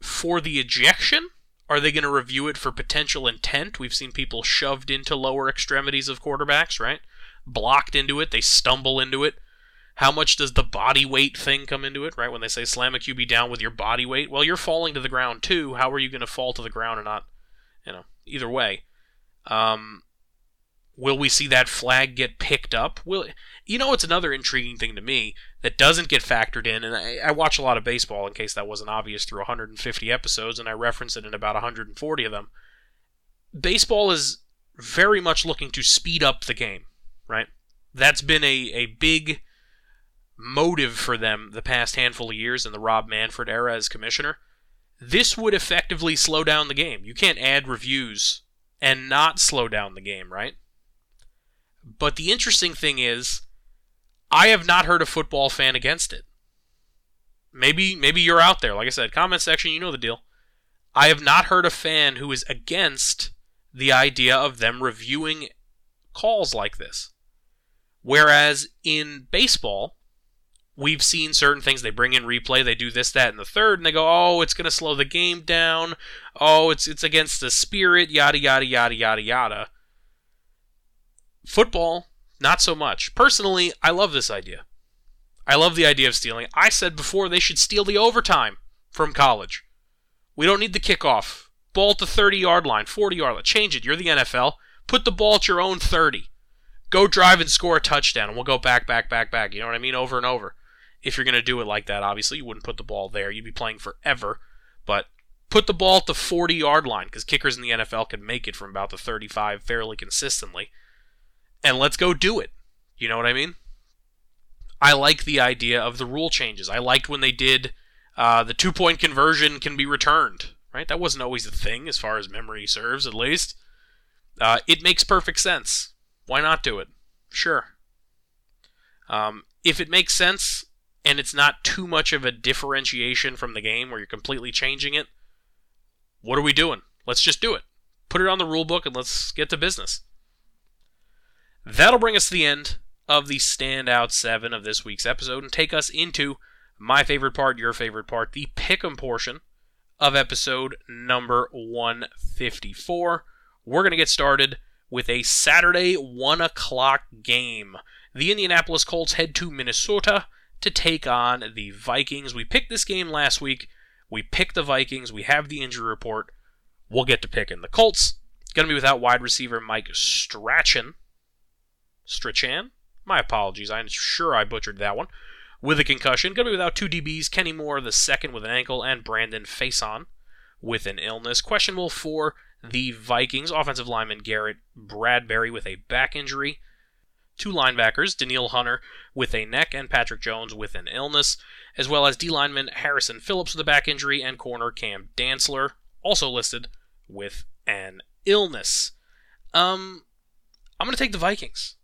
for the ejection? Are they going to review it for potential intent? We've seen people shoved into lower extremities of quarterbacks, right? Blocked into it, they stumble into it. How much does the body weight thing come into it, right? When they say slam a QB down with your body weight, well, you're falling to the ground too. How are you going to fall to the ground or not? You know, either way. Um, will we see that flag get picked up? Will you know? It's another intriguing thing to me that doesn't get factored in, and I, I, watch a lot of baseball in case that wasn't obvious through 150 episodes, and I reference it in about 140 of them. Baseball is very much looking to speed up the game, right? That's been a, a big motive for them the past handful of years in the Rob Manfred era as commissioner. This would effectively slow down the game. You can't add reviews and not slow down the game, right? But the interesting thing is, I have not heard a football fan against it. Maybe maybe you're out there. Like I said, comment section, you know the deal. I have not heard a fan who is against the idea of them reviewing calls like this. Whereas in baseball, we've seen certain things. They bring in replay, they do this, that, and the third, and they go, "Oh, it's going to slow the game down. Oh, it's it's against the spirit." Yada yada yada yada yada. Football, not so much. Personally, I love this idea. I love the idea of stealing. I said before they should steal the overtime from college. We don't need the kickoff. Ball at the 30 yard line, 40 yard line. Change it. You're the NFL. Put the ball at your own 30. Go drive and score a touchdown, and we'll go back, back, back, back. You know what I mean? Over and over. If you're going to do it like that, obviously, you wouldn't put the ball there. You'd be playing forever. But put the ball at the 40 yard line, because kickers in the NFL can make it from about the 35 fairly consistently. And let's go do it. You know what I mean? I like the idea of the rule changes. I liked when they did uh, the two point conversion can be returned, right? That wasn't always a thing, as far as memory serves, at least. Uh, it makes perfect sense. Why not do it? Sure. Um, if it makes sense and it's not too much of a differentiation from the game where you're completely changing it, what are we doing? Let's just do it. Put it on the rule book and let's get to business. That'll bring us to the end of the standout seven of this week's episode and take us into my favorite part, your favorite part, the pick'em portion of episode number 154. We're going to get started with a Saturday 1 o'clock game. The Indianapolis Colts head to Minnesota to take on the Vikings. We picked this game last week. We picked the Vikings. We have the injury report. We'll get to picking. The Colts going to be without wide receiver Mike Strachan. Strachan? My apologies. I'm sure I butchered that one. With a concussion. Going to be without two DBs. Kenny Moore, the second, with an ankle, and Brandon Facyson with an illness. Questionable for the Vikings. Offensive lineman Garrett Bradbury with a back injury. Two linebackers, Danielle Hunter with a neck and Patrick Jones with an illness, as well as D lineman Harrison Phillips with a back injury and corner Cam Dantzler, also listed with an illness. Um, I'm going to take the Vikings.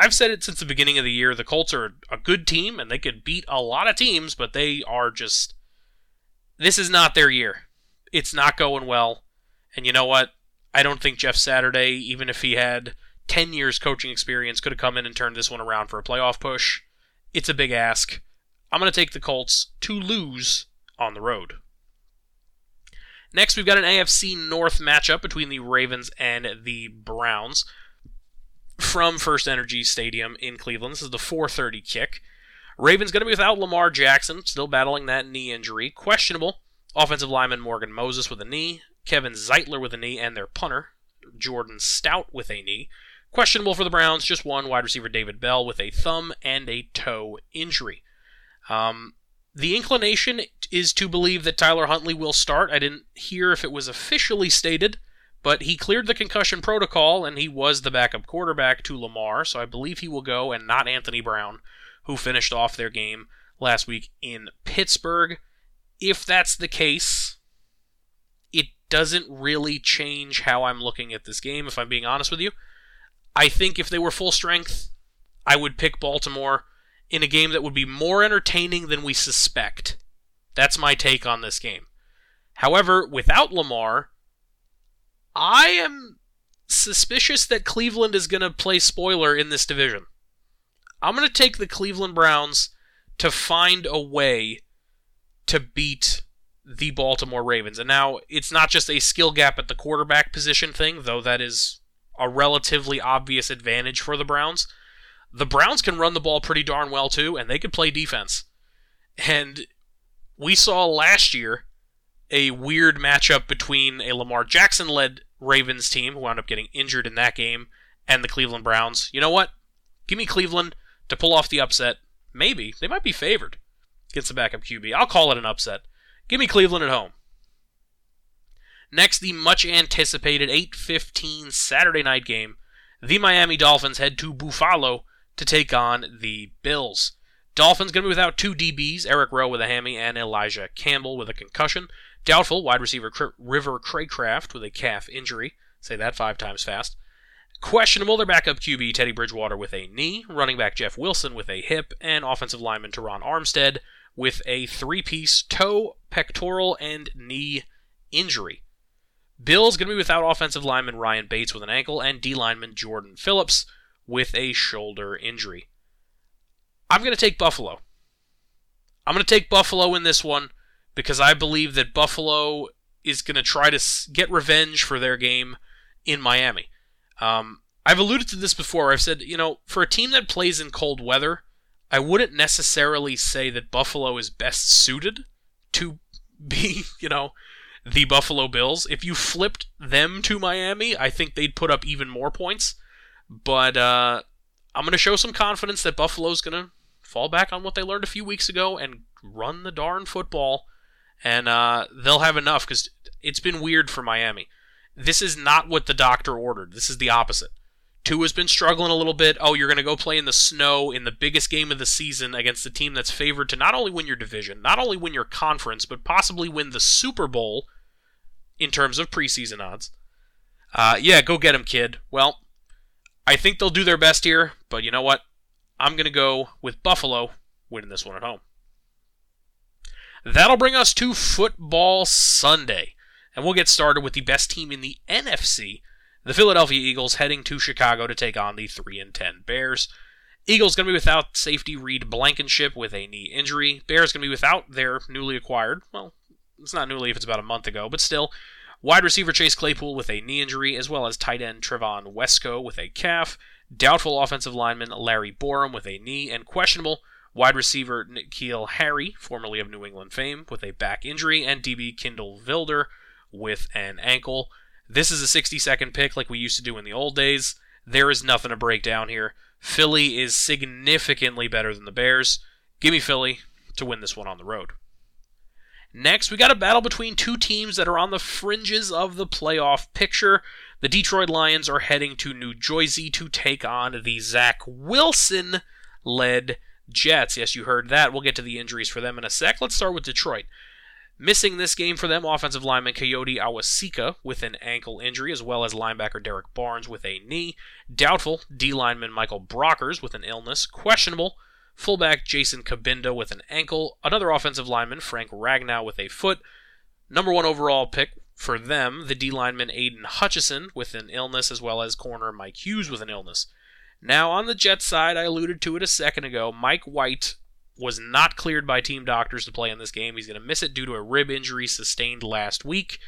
I've said it since the beginning of the year. The Colts are a good team and they could beat a lot of teams, but they are just. This is not their year. It's not going well. And you know what? I don't think Jeff Saturday, even if he had 10 years coaching experience, could have come in and turned this one around for a playoff push. It's a big ask. I'm going to take the Colts to lose on the road. Next, we've got an AFC North matchup between the Ravens and the Browns from First Energy Stadium in Cleveland. This is the 4:30 kick. Ravens going to be without Lamar Jackson, still battling that knee injury. Questionable. Offensive lineman Morgan Moses with a knee. Kevin Zeitler with a knee, and their punter, Jordan Stout, with a knee. Questionable for the Browns, just one wide receiver David Bell with a thumb and a toe injury. Um, the inclination is to believe that Tyler Huntley will start. I didn't hear if it was officially stated, but he cleared the concussion protocol and he was the backup quarterback to Lamar, so I believe he will go and not Anthony Brown, who finished off their game last week in Pittsburgh. If that's the case, it doesn't really change how I'm looking at this game, if I'm being honest with you. I think if they were full strength, I would pick Baltimore in a game that would be more entertaining than we suspect. That's my take on this game. However, without Lamar, I am suspicious that Cleveland is going to play spoiler in this division. I'm going to take the Cleveland Browns to find a way to beat the Baltimore Ravens. And now it's not just a skill gap at the quarterback position thing, though that is a relatively obvious advantage for the Browns. The Browns can run the ball pretty darn well too, and they can play defense. And we saw last year a weird matchup between a Lamar Jackson led Ravens team, who wound up getting injured in that game, and the Cleveland Browns. You know what? Give me Cleveland to pull off the upset. Maybe. They might be favored against the backup QB. I'll call it an upset. Give me Cleveland at home. Next, the much anticipated 8:15 Saturday night game. The Miami Dolphins head to Buffalo to take on the Bills. Dolphins going to be without two DBs, Eric Rowe with a hammy and Elijah Campbell with a concussion. Doubtful wide receiver River Cracraft with a calf injury. Say that five times fast. Questionable their backup QB Teddy Bridgewater with a knee, running back Jeff Wilson with a hip, and offensive lineman Terron Armstead with a three piece toe, pectoral, and knee injury. Bills going to be without offensive lineman Ryan Bates with an ankle and D lineman Jordan Phillips with a shoulder injury. I'm going to take Buffalo. I'm going to take Buffalo in this one because I believe that Buffalo is going to try to get revenge for their game in Miami. Um, I've alluded to this before. I've said, you know, for a team that plays in cold weather, I wouldn't necessarily say that Buffalo is best suited to <laughs> be, you know, the Buffalo Bills. If you flipped them to Miami, I think they'd put up even more points. But uh, I'm going to show some confidence that Buffalo's going to fall back on what they learned a few weeks ago and run the darn football. And uh, they'll have enough because it's been weird for Miami. This is not what the doctor ordered. This is the opposite. Tua has been struggling a little bit. Oh, you're going to go play in the snow in the biggest game of the season against the team that's favored to not only win your division, not only win your conference, but possibly win the Super Bowl in terms of preseason odds. Uh, yeah, go get him, kid. Well, I think they'll do their best here, but you know what? I'm going to go with Buffalo winning this one at home. That'll bring us to Football Sunday, and we'll get started with the best team in the NFC the Philadelphia Eagles heading to Chicago to take on the 3 and 10 Bears. Eagles going to be without safety Reed Blankenship with a knee injury. Bears going to be without their newly acquired, well, it's not newly if it's about a month ago, but still, wide receiver Chase Claypool with a knee injury, as well as tight end Trevon Wesco with a calf. Doubtful offensive lineman Larry Borom with a knee, and questionable wide receiver N'Keal Harry, formerly of New England fame, with a back injury, and DB Kindle Vildor with an ankle. This is a 60 second pick like we used to do in the old days. There is nothing to break down here. Philly is significantly better than the Bears. Give me Philly to win this one on the road. Next, we got a battle between two teams that are on the fringes of the playoff picture. The Detroit Lions are heading to New Jersey to take on the Zach Wilson led Jets. Yes, you heard that. We'll get to the injuries for them in a sec. Let's start with Detroit. Missing this game for them, offensive lineman Kayode Awosika with an ankle injury, as well as linebacker Derrick Barnes with a knee. Doubtful, D lineman Michael Brockers with an illness. Questionable, fullback Jason Cabinda with an ankle. Another offensive lineman, Frank Ragnow, with a foot. Number one overall pick for them, the D lineman Aidan Hutchinson with an illness, as well as corner Mike Hughes with an illness. Now, on the Jets side, I alluded to it a second ago. Mike White was not cleared by team doctors to play in this game. He's going to miss it due to a rib injury sustained last week.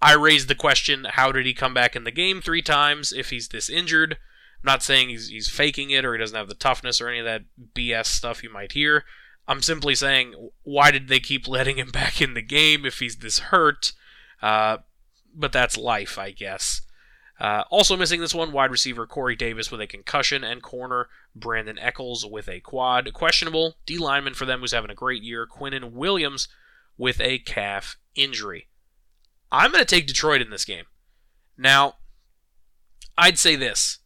I raised the question how did he come back in the game three times if he's this injured? I'm not saying he's, he's faking it or he doesn't have the toughness or any of that BS stuff you might hear. I'm simply saying why did they keep letting him <laughs> back in the game if he's this hurt? Uh, but that's life, I guess. Uh, also missing this one, wide receiver Corey Davis with a concussion, and corner Brandon Echols with a quad. Questionable D lineman for them who's having a great year, Quinnen Williams with a calf injury. I'm going to take Detroit in this game. Now, I'd say this.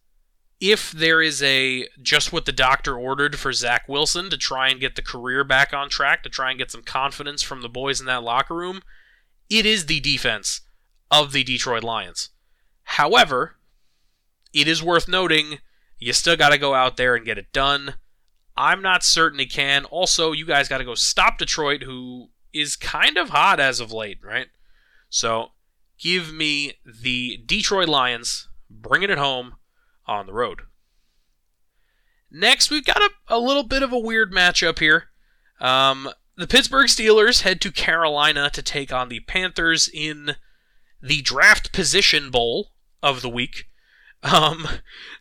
If there is a just what the doctor ordered for Zach Wilson to try and get the career back on track, to try and get some confidence from the boys in that locker room, it is the defense of the Detroit Lions. However, it is worth noting you still got to go out there and get it done. I'm not certain he can. Also, you guys got to go stop Detroit, who is kind of hot as of late, right? So, give me the Detroit Lions bringing it home on the road. Next, we've got a, a little bit of a weird matchup here. Um, the Pittsburgh Steelers head to Carolina to take on the Panthers in the Draft Position Bowl of the week. Um,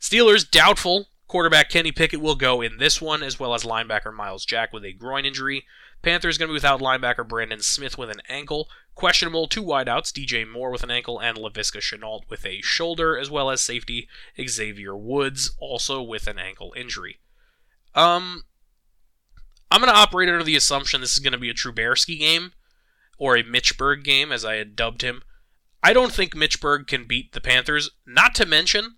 Steelers doubtful quarterback Kenny Pickett will go in this one, as well as linebacker Myles Jack with a groin injury. Panthers going to be without linebacker Brandon Smith with an ankle. Questionable two wideouts, DJ Moore with an ankle and Laviska Shenault with a shoulder, as well as safety Xavier Woods also with an ankle injury. Um, I'm going to operate under the assumption this is going to be a Trubisky game, or a Mitch Berg game, as I had dubbed him. I don't think Mitch Berg can beat the Panthers. Not to mention,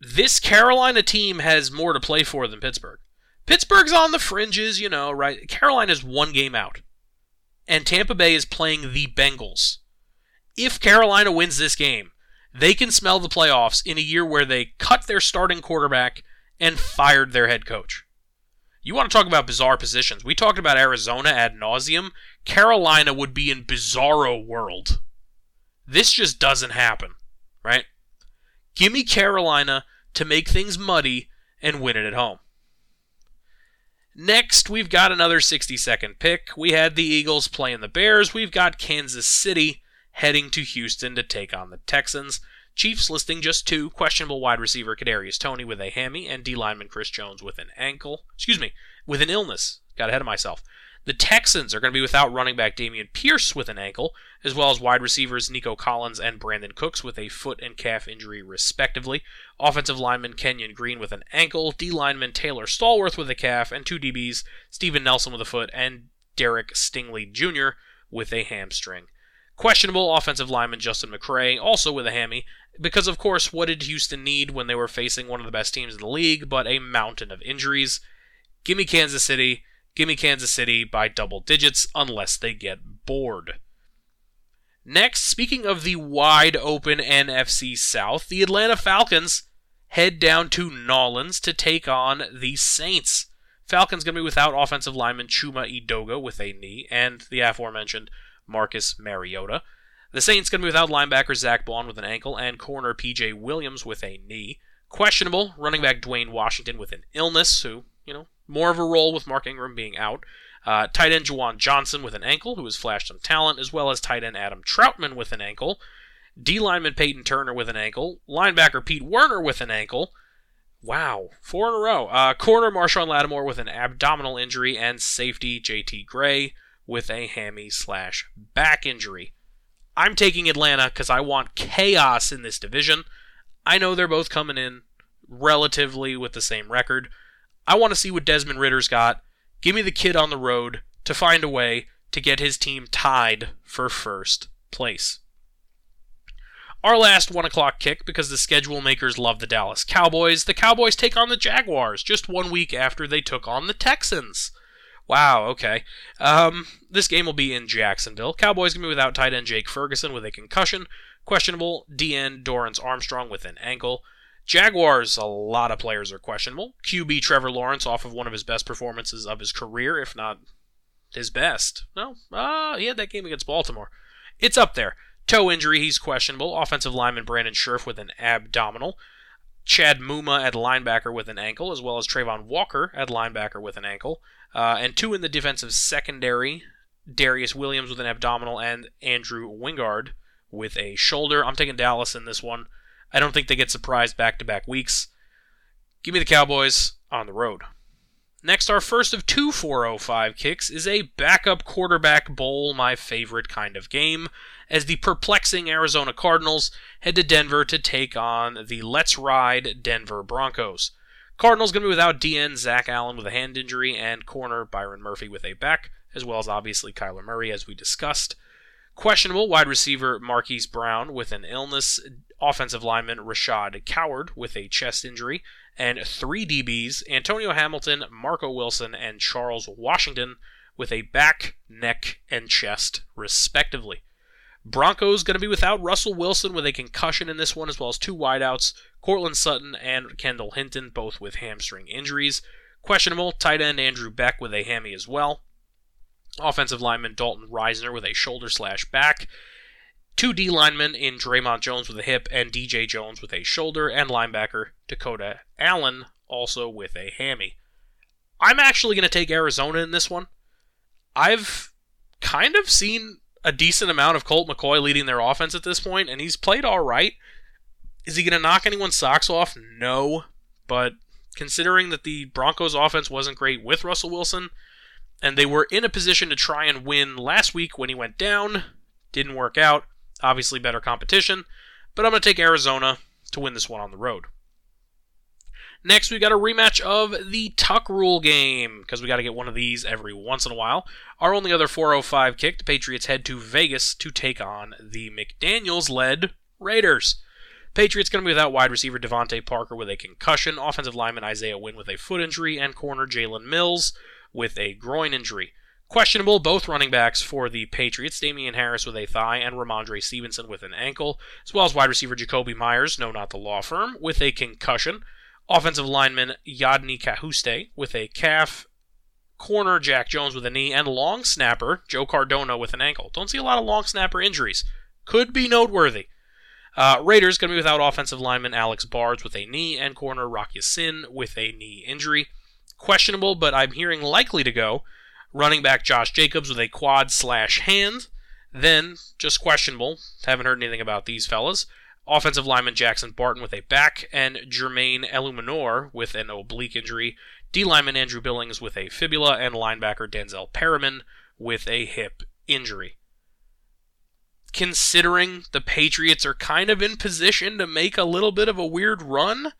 this Carolina team has more to play for than Pittsburgh. Pittsburgh's on the fringes, you know, right? Carolina's one game out. And Tampa Bay is playing the Bengals. If Carolina wins this game, they can smell the playoffs in a year where they cut their starting quarterback and fired their head coach. You want to talk about bizarre positions? We talked about Arizona ad nauseum. Carolina would be in bizarro world. This just doesn't happen, right? Give me Carolina to make things muddy and win it at home. Next, we've got another 60 second pick. We had the Eagles playing the Bears. We've got Kansas City heading to Houston to take on the Texans. Chiefs listing just two questionable wide receiver Kadarius Toney with a hammy and D lineman Chris Jones with an ankle. Excuse me, with an illness. Got ahead of myself. The Texans are going to be without running back Dameon Pierce with an ankle, as well as wide receivers Nico Collins and Brandin Cooks with a foot and calf injury, respectively. Offensive lineman Kenyon Green with an ankle, D lineman Taylor Stallworth with a calf, and two DBs Steven Nelson with a foot and Derek Stingley Jr. with a hamstring. Questionable offensive lineman Justin McCray, also with a hammy, because of course, what did Houston need when they were facing one of the best teams in the league but a mountain of injuries? Give me Kansas City. Give me Kansas City by double digits unless they get bored. Next, speaking of the wide open NFC South, the Atlanta Falcons head down to Nolans to take on the Saints. Falcons going to be without offensive lineman Chuma Edoga with a knee, and the aforementioned Marcus Mariota. The Saints going to be without linebacker Zack Baun with an ankle, and corner PJ Williams with a knee. Questionable running back Dwayne Washington with an illness, who, you know, more of a role with Mark Ingram being out. Uh, tight end Juwan Johnson with an ankle, who has flashed some talent, as well as tight end Adam Trautman with an ankle. D lineman Peyton Turner with an ankle. Linebacker Pete Werner with an ankle. Wow, four in a row. Uh, corner Marshon Lattimore with an abdominal injury, and safety JT Gray with a hammy slash back injury. I'm taking Atlanta because I want chaos in this division. I know they're both coming in relatively with the same record. I want to see what Desmond Ridder's got. Give me the kid on the road to find a way to get his team tied for first place. Our last 1 o'clock kick, because the schedule makers love the Dallas Cowboys, the Cowboys take on the Jaguars just one week after they took on the Texans. Wow, okay. Um, this game will be in Jacksonville. Cowboys going to be without tight end Jake Ferguson with a concussion. Questionable DN Dorance Armstrong with an ankle. Jaguars, a lot of players are questionable. QB Trevor Lawrence off of one of his best performances of his career, if not his best. No, uh, he had that game against Baltimore. It's up there. Toe injury, he's questionable. Offensive lineman Brandon Scherff with an abdominal. Chad Muma at linebacker with an ankle, as well as Travon Walker at linebacker with an ankle. Uh, and two in the defensive secondary Darious Williams with an abdominal, and Andrew Wingard with a shoulder. I'm taking Dallas in this one. I don't think they get surprised back to back weeks. Give me the Cowboys on the road. Next, our first of two 405 kicks is a backup quarterback bowl, my favorite kind of game, as the perplexing Arizona Cardinals head to Denver to take on the Let's Ride Denver Broncos. Cardinals going to be without DN Zach Allen with a hand injury and corner Byron Murphy with a back, as well as obviously Kyler Murray, as we discussed. Questionable wide receiver Marquise Brown with an illness, offensive lineman Rashad Coward with a chest injury, and three DBs Antonio Hamilton, Marco Wilson, and Charles Washington with a back, neck, and chest, respectively. Broncos going to be without Russell Wilson with a concussion in this one, as well as two wideouts, Courtland Sutton and Kendall Hinton, both with hamstring injuries. Questionable tight end Andrew Beck with a hammy as well. Offensive lineman Dalton Risner with a shoulder slash back. Two D linemen in Dre'Mont Jones with a hip and DJ Jones with a shoulder, and linebacker Dakota Allen also with a hammy. I'm actually going to take Arizona in this one. I've kind of seen a decent amount of Colt McCoy leading their offense at this point, and he's played all right. Is he going to knock anyone's socks off? No. But considering that the Broncos' offense wasn't great with Russell Wilson, and they were in a position to try and win last week when he went down. Didn't work out. Obviously, better competition. But I'm going to take Arizona to win this one on the road. Next, we got a rematch of the Tuck Rule game because we got to get one of these every once in a while. Our only other 405 kick, the Patriots head to Vegas to take on the McDaniels led Raiders. Patriots going to be without wide receiver DeVante Parker with a concussion, offensive lineman Isaiah Wynn with a foot injury, and corner Jalen Mills with a groin injury. Questionable, both running backs for the Patriots, Damien Harris with a thigh and Rhamondre Stevenson with an ankle, as well as wide receiver Jakobi Meyers, no, not the law firm, with a concussion. Offensive lineman Yodny Cajuste with a calf. Corner Jack Jones with a knee, and long snapper Joe Cardona with an ankle. Don't see a lot of long snapper injuries. Could be noteworthy. Uh, Raiders going to be without offensive lineman Alex Bards with a knee, and corner Rock Ya-Sin with a knee injury. questionable, but I'm hearing likely to go. Running back Josh Jacobs with a quad slash hand. Then, just questionable. Haven't heard anything about these fellas. Offensive lineman Jackson Barton with a back, and Jermaine Eluemunor with an oblique injury. D lineman Andrew Billings with a fibula, and linebacker Denzel Perryman with a hip injury. Considering the Patriots are kind of in position to make a little bit of a weird run,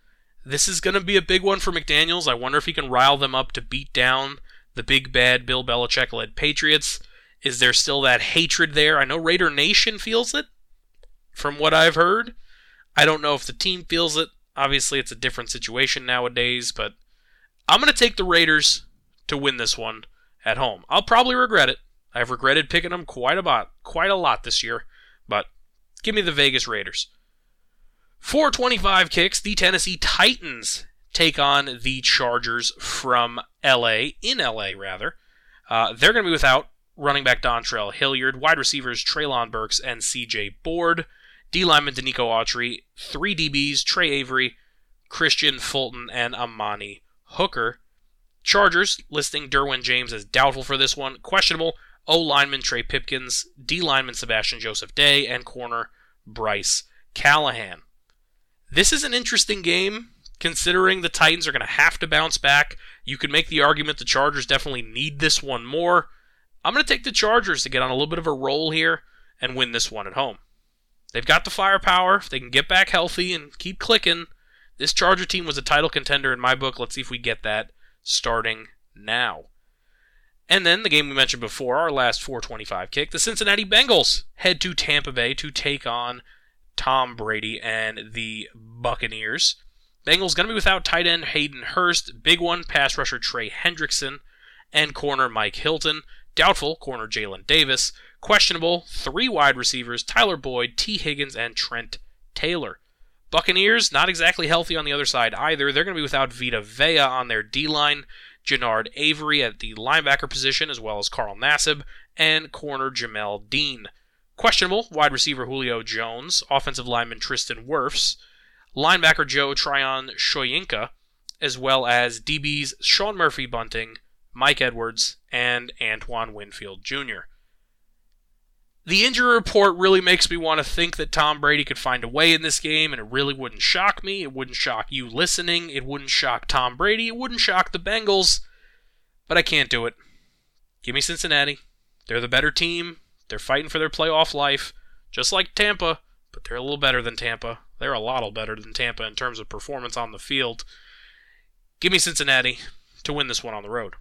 this is going to be a big one for McDaniels. I wonder if he can rile them up to beat down the big bad Bill Belichick led Patriots. Is there still that hatred there? I know Raider Nation feels it, from what I've heard. I don't know if the team feels it. Obviously, it's a different situation nowadays, but I'm going to take the Raiders to win this one at home. I'll probably regret it. I've regretted picking them quite a lot, quite a lot this year, but give me the Vegas Raiders. 425 kicks, the Tennessee Titans take on the Chargers from LA, in LA rather. Uh, they're going to be without running back Dontrell Hilliard, wide receivers Treylon Burks and CJ Board, D lineman Denico Autry, three DBs Trey Avery, Christian Fulton, and Amani Hooker. Chargers listing Derwin James as doubtful for this one, questionable. O lineman Trey Pipkins, D lineman Sebastian Joseph Day, and corner Bryce Callahan. This is an interesting game considering the Titans are going to have to bounce back. You could make the argument the Chargers definitely need this one more. I'm going to take the Chargers to get on a little bit of a roll here and win this one at home. They've got the firepower. If they can get back healthy and keep clicking, this Charger team was a title contender in my book. Let's see if we get that starting now. And then the game we mentioned before, our last 425 kick, the Cincinnati Bengals head to Tampa Bay to take on Tom Brady and the Buccaneers. Bengals going to be without tight end Hayden Hurst, big one pass rusher Trey Hendrickson, and corner Mike Hilton. Doubtful corner Jalen Davis. Questionable three wide receivers Tyler Boyd, Tee Higgins, and Trent Taylor. Buccaneers not exactly healthy on the other side either. They're going to be without Vita Vea on their D line, Genard Avery at the linebacker position, as well as Carl Nassib, and corner Jamel Dean. Questionable wide receiver Julio Jones, offensive lineman Tristan Wirfs, linebacker Joe Tryon Shoyinka, as well as DBs Sean Murphy Bunting, Mike Edwards, and Antoine Winfield Jr. The injury report really makes me want to think that Tom Brady could find a way in this game, and it really wouldn't shock me. It wouldn't shock you listening. It wouldn't shock Tom Brady. It wouldn't shock the Bengals. But I can't do it. Give me Cincinnati. They're the better team. They're fighting for their playoff life, just like Tampa, but they're a little better than Tampa. They're a lot better than Tampa in terms of performance on the field. Give me Cincinnati to win this one on the road.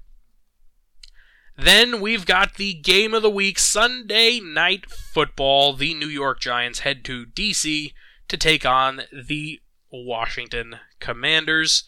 Then we've got the game of the week, Sunday night football. The New York Giants head to D.C. to take on the Washington Commanders.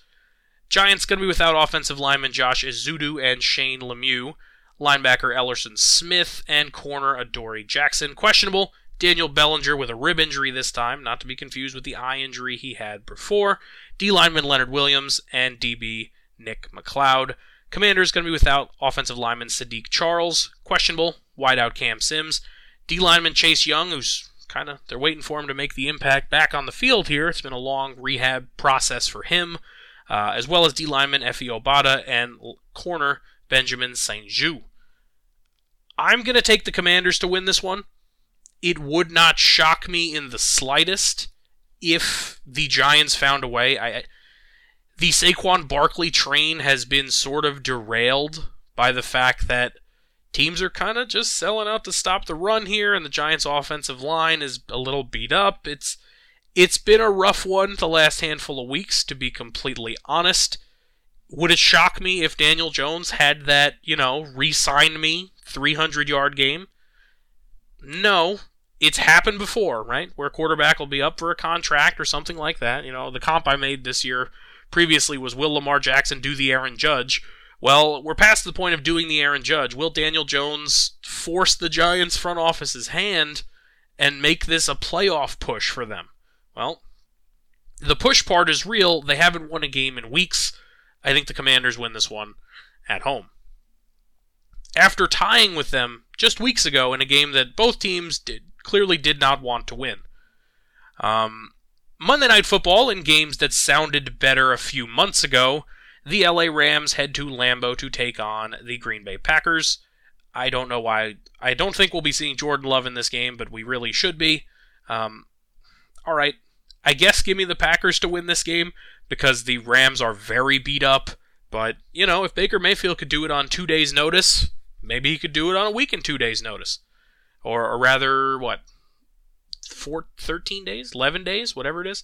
Giants going to be without offensive lineman Josh Ezeudu and Shane Lemieux, linebacker Ellerson Smith, and corner Adoree Jackson. Questionable Daniel Bellinger with a rib injury this time, not to be confused with the eye injury he had before. D lineman Leonard Williams and DB Nick McCloud. Commanders going to be without offensive lineman Sadiq Charles, questionable. Wideout Cam Sims. D lineman Chase Young, who's kind of, they're waiting for him to make the impact back on the field here. It's been a long rehab process for him, uh, as well as D lineman Efe Obada and corner Benjamin St-Juste. I'm going to take the Commanders to win this one it would not shock me in the slightest if the Giants found a way. I, the Saquon Barkley train has been sort of derailed by the fact that teams are kind of just selling out to stop the run here, and the Giants' offensive line is a little beat up. It's it's been a rough one the last handful of weeks, to be completely honest. Would it shock me if Daniel Jones had that, you know, re-sign me 300 yard game? No, it's happened before, right? Where a quarterback will be up for a contract or something like that. You know, the comp I made this year previously was will Lamar Jackson do the Aaron Judge? Well, we're past the point of doing the Aaron Judge. Will Daniel Jones force the Giants front office's hand and make this a playoff push for them? Well, the push part is real. They haven't won a game in weeks. I think the Commanders win this one at home. After tying with them just weeks ago in a game that both teams did clearly did not want to win. Um, Monday Night Football in games that sounded better a few months ago. The LA Rams head to Lambeau to take on the Green Bay Packers. I don't know why. I don't think we'll be seeing Jordan Love in this game, but we really should be. Um, all right. I guess give me the Packers to win this game because the Rams are very beat up. But, you know, if Baker Mayfield could do it on two days' notice, maybe he could do it on a week and two days' notice. Or, or rather, what? Four, 13 days? 11 days? Whatever it is.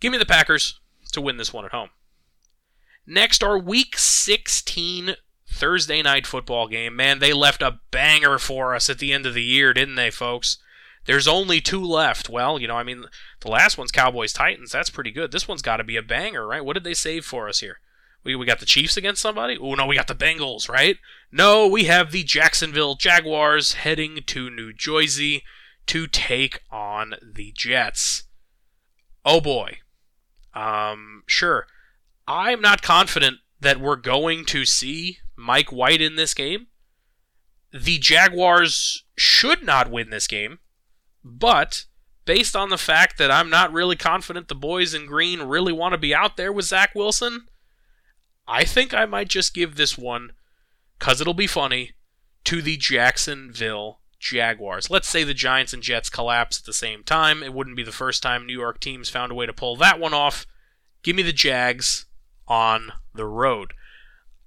Give me the Packers to win this one at home. Next, our Week 16 Thursday night football game. Man, they left a banger for us at the end of the year, didn't they, folks? There's only two left. Well, you know, I mean, the last one's Cowboys Titans. That's pretty good. This one's got to be a banger, right? What did they save for us here? We, we got the Chiefs against somebody? Oh, no, we got the Bengals, right? No, we have the Jacksonville Jaguars heading to New Jersey to take on the Jets. Oh boy. Um, sure. I'm not confident that we're going to see Mike White in this game. The Jaguars should not win this game, but based on the fact that I'm not really confident the boys in green really want to be out there with Zach Wilson, I think I might just give this one, because it'll be funny, to the Jacksonville Jaguars. Let's say the Giants and Jets collapse at the same time. It wouldn't be the first time New York teams found a way to pull that one off. Give me the Jags on the road.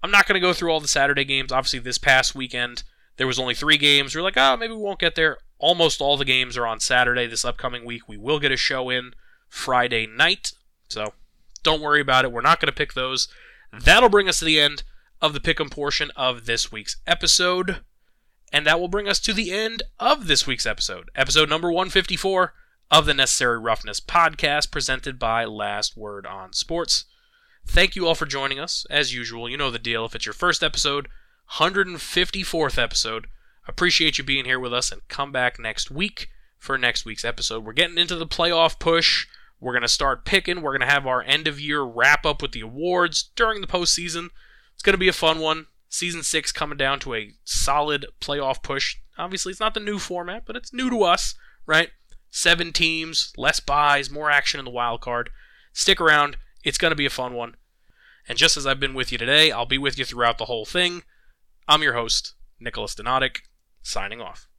I'm not going to go through all the Saturday games. Obviously, this past weekend, there was only three games. We're like, oh, maybe we won't get there. Almost all the games are on Saturday this upcoming week. We will get a show in Friday night. So don't worry about it. We're not going to pick those. That'll bring us to the end of the pick'em portion of this week's episode. And that will bring us to the end of this week's episode, episode number 154 of the Necessary Roughness podcast, presented by Last Word on Sports. Thank you all for joining us. As usual, you know the deal. If it's your first episode, 154th episode, appreciate you being here with us and come back next week for next week's episode. We're getting into the playoff push. We're going to start picking. We're going to have our end of year wrap up with the awards during the postseason. It's going to be a fun one. Season 6 coming down to a solid playoff push. Obviously, it's not the new format, but it's new to us, right? Seven teams, less buys, more action in the wild card. Stick around. It's going to be a fun one. And just as I've been with you today, I'll be with you throughout the whole thing. I'm your host, Nicholas Donadic, signing off.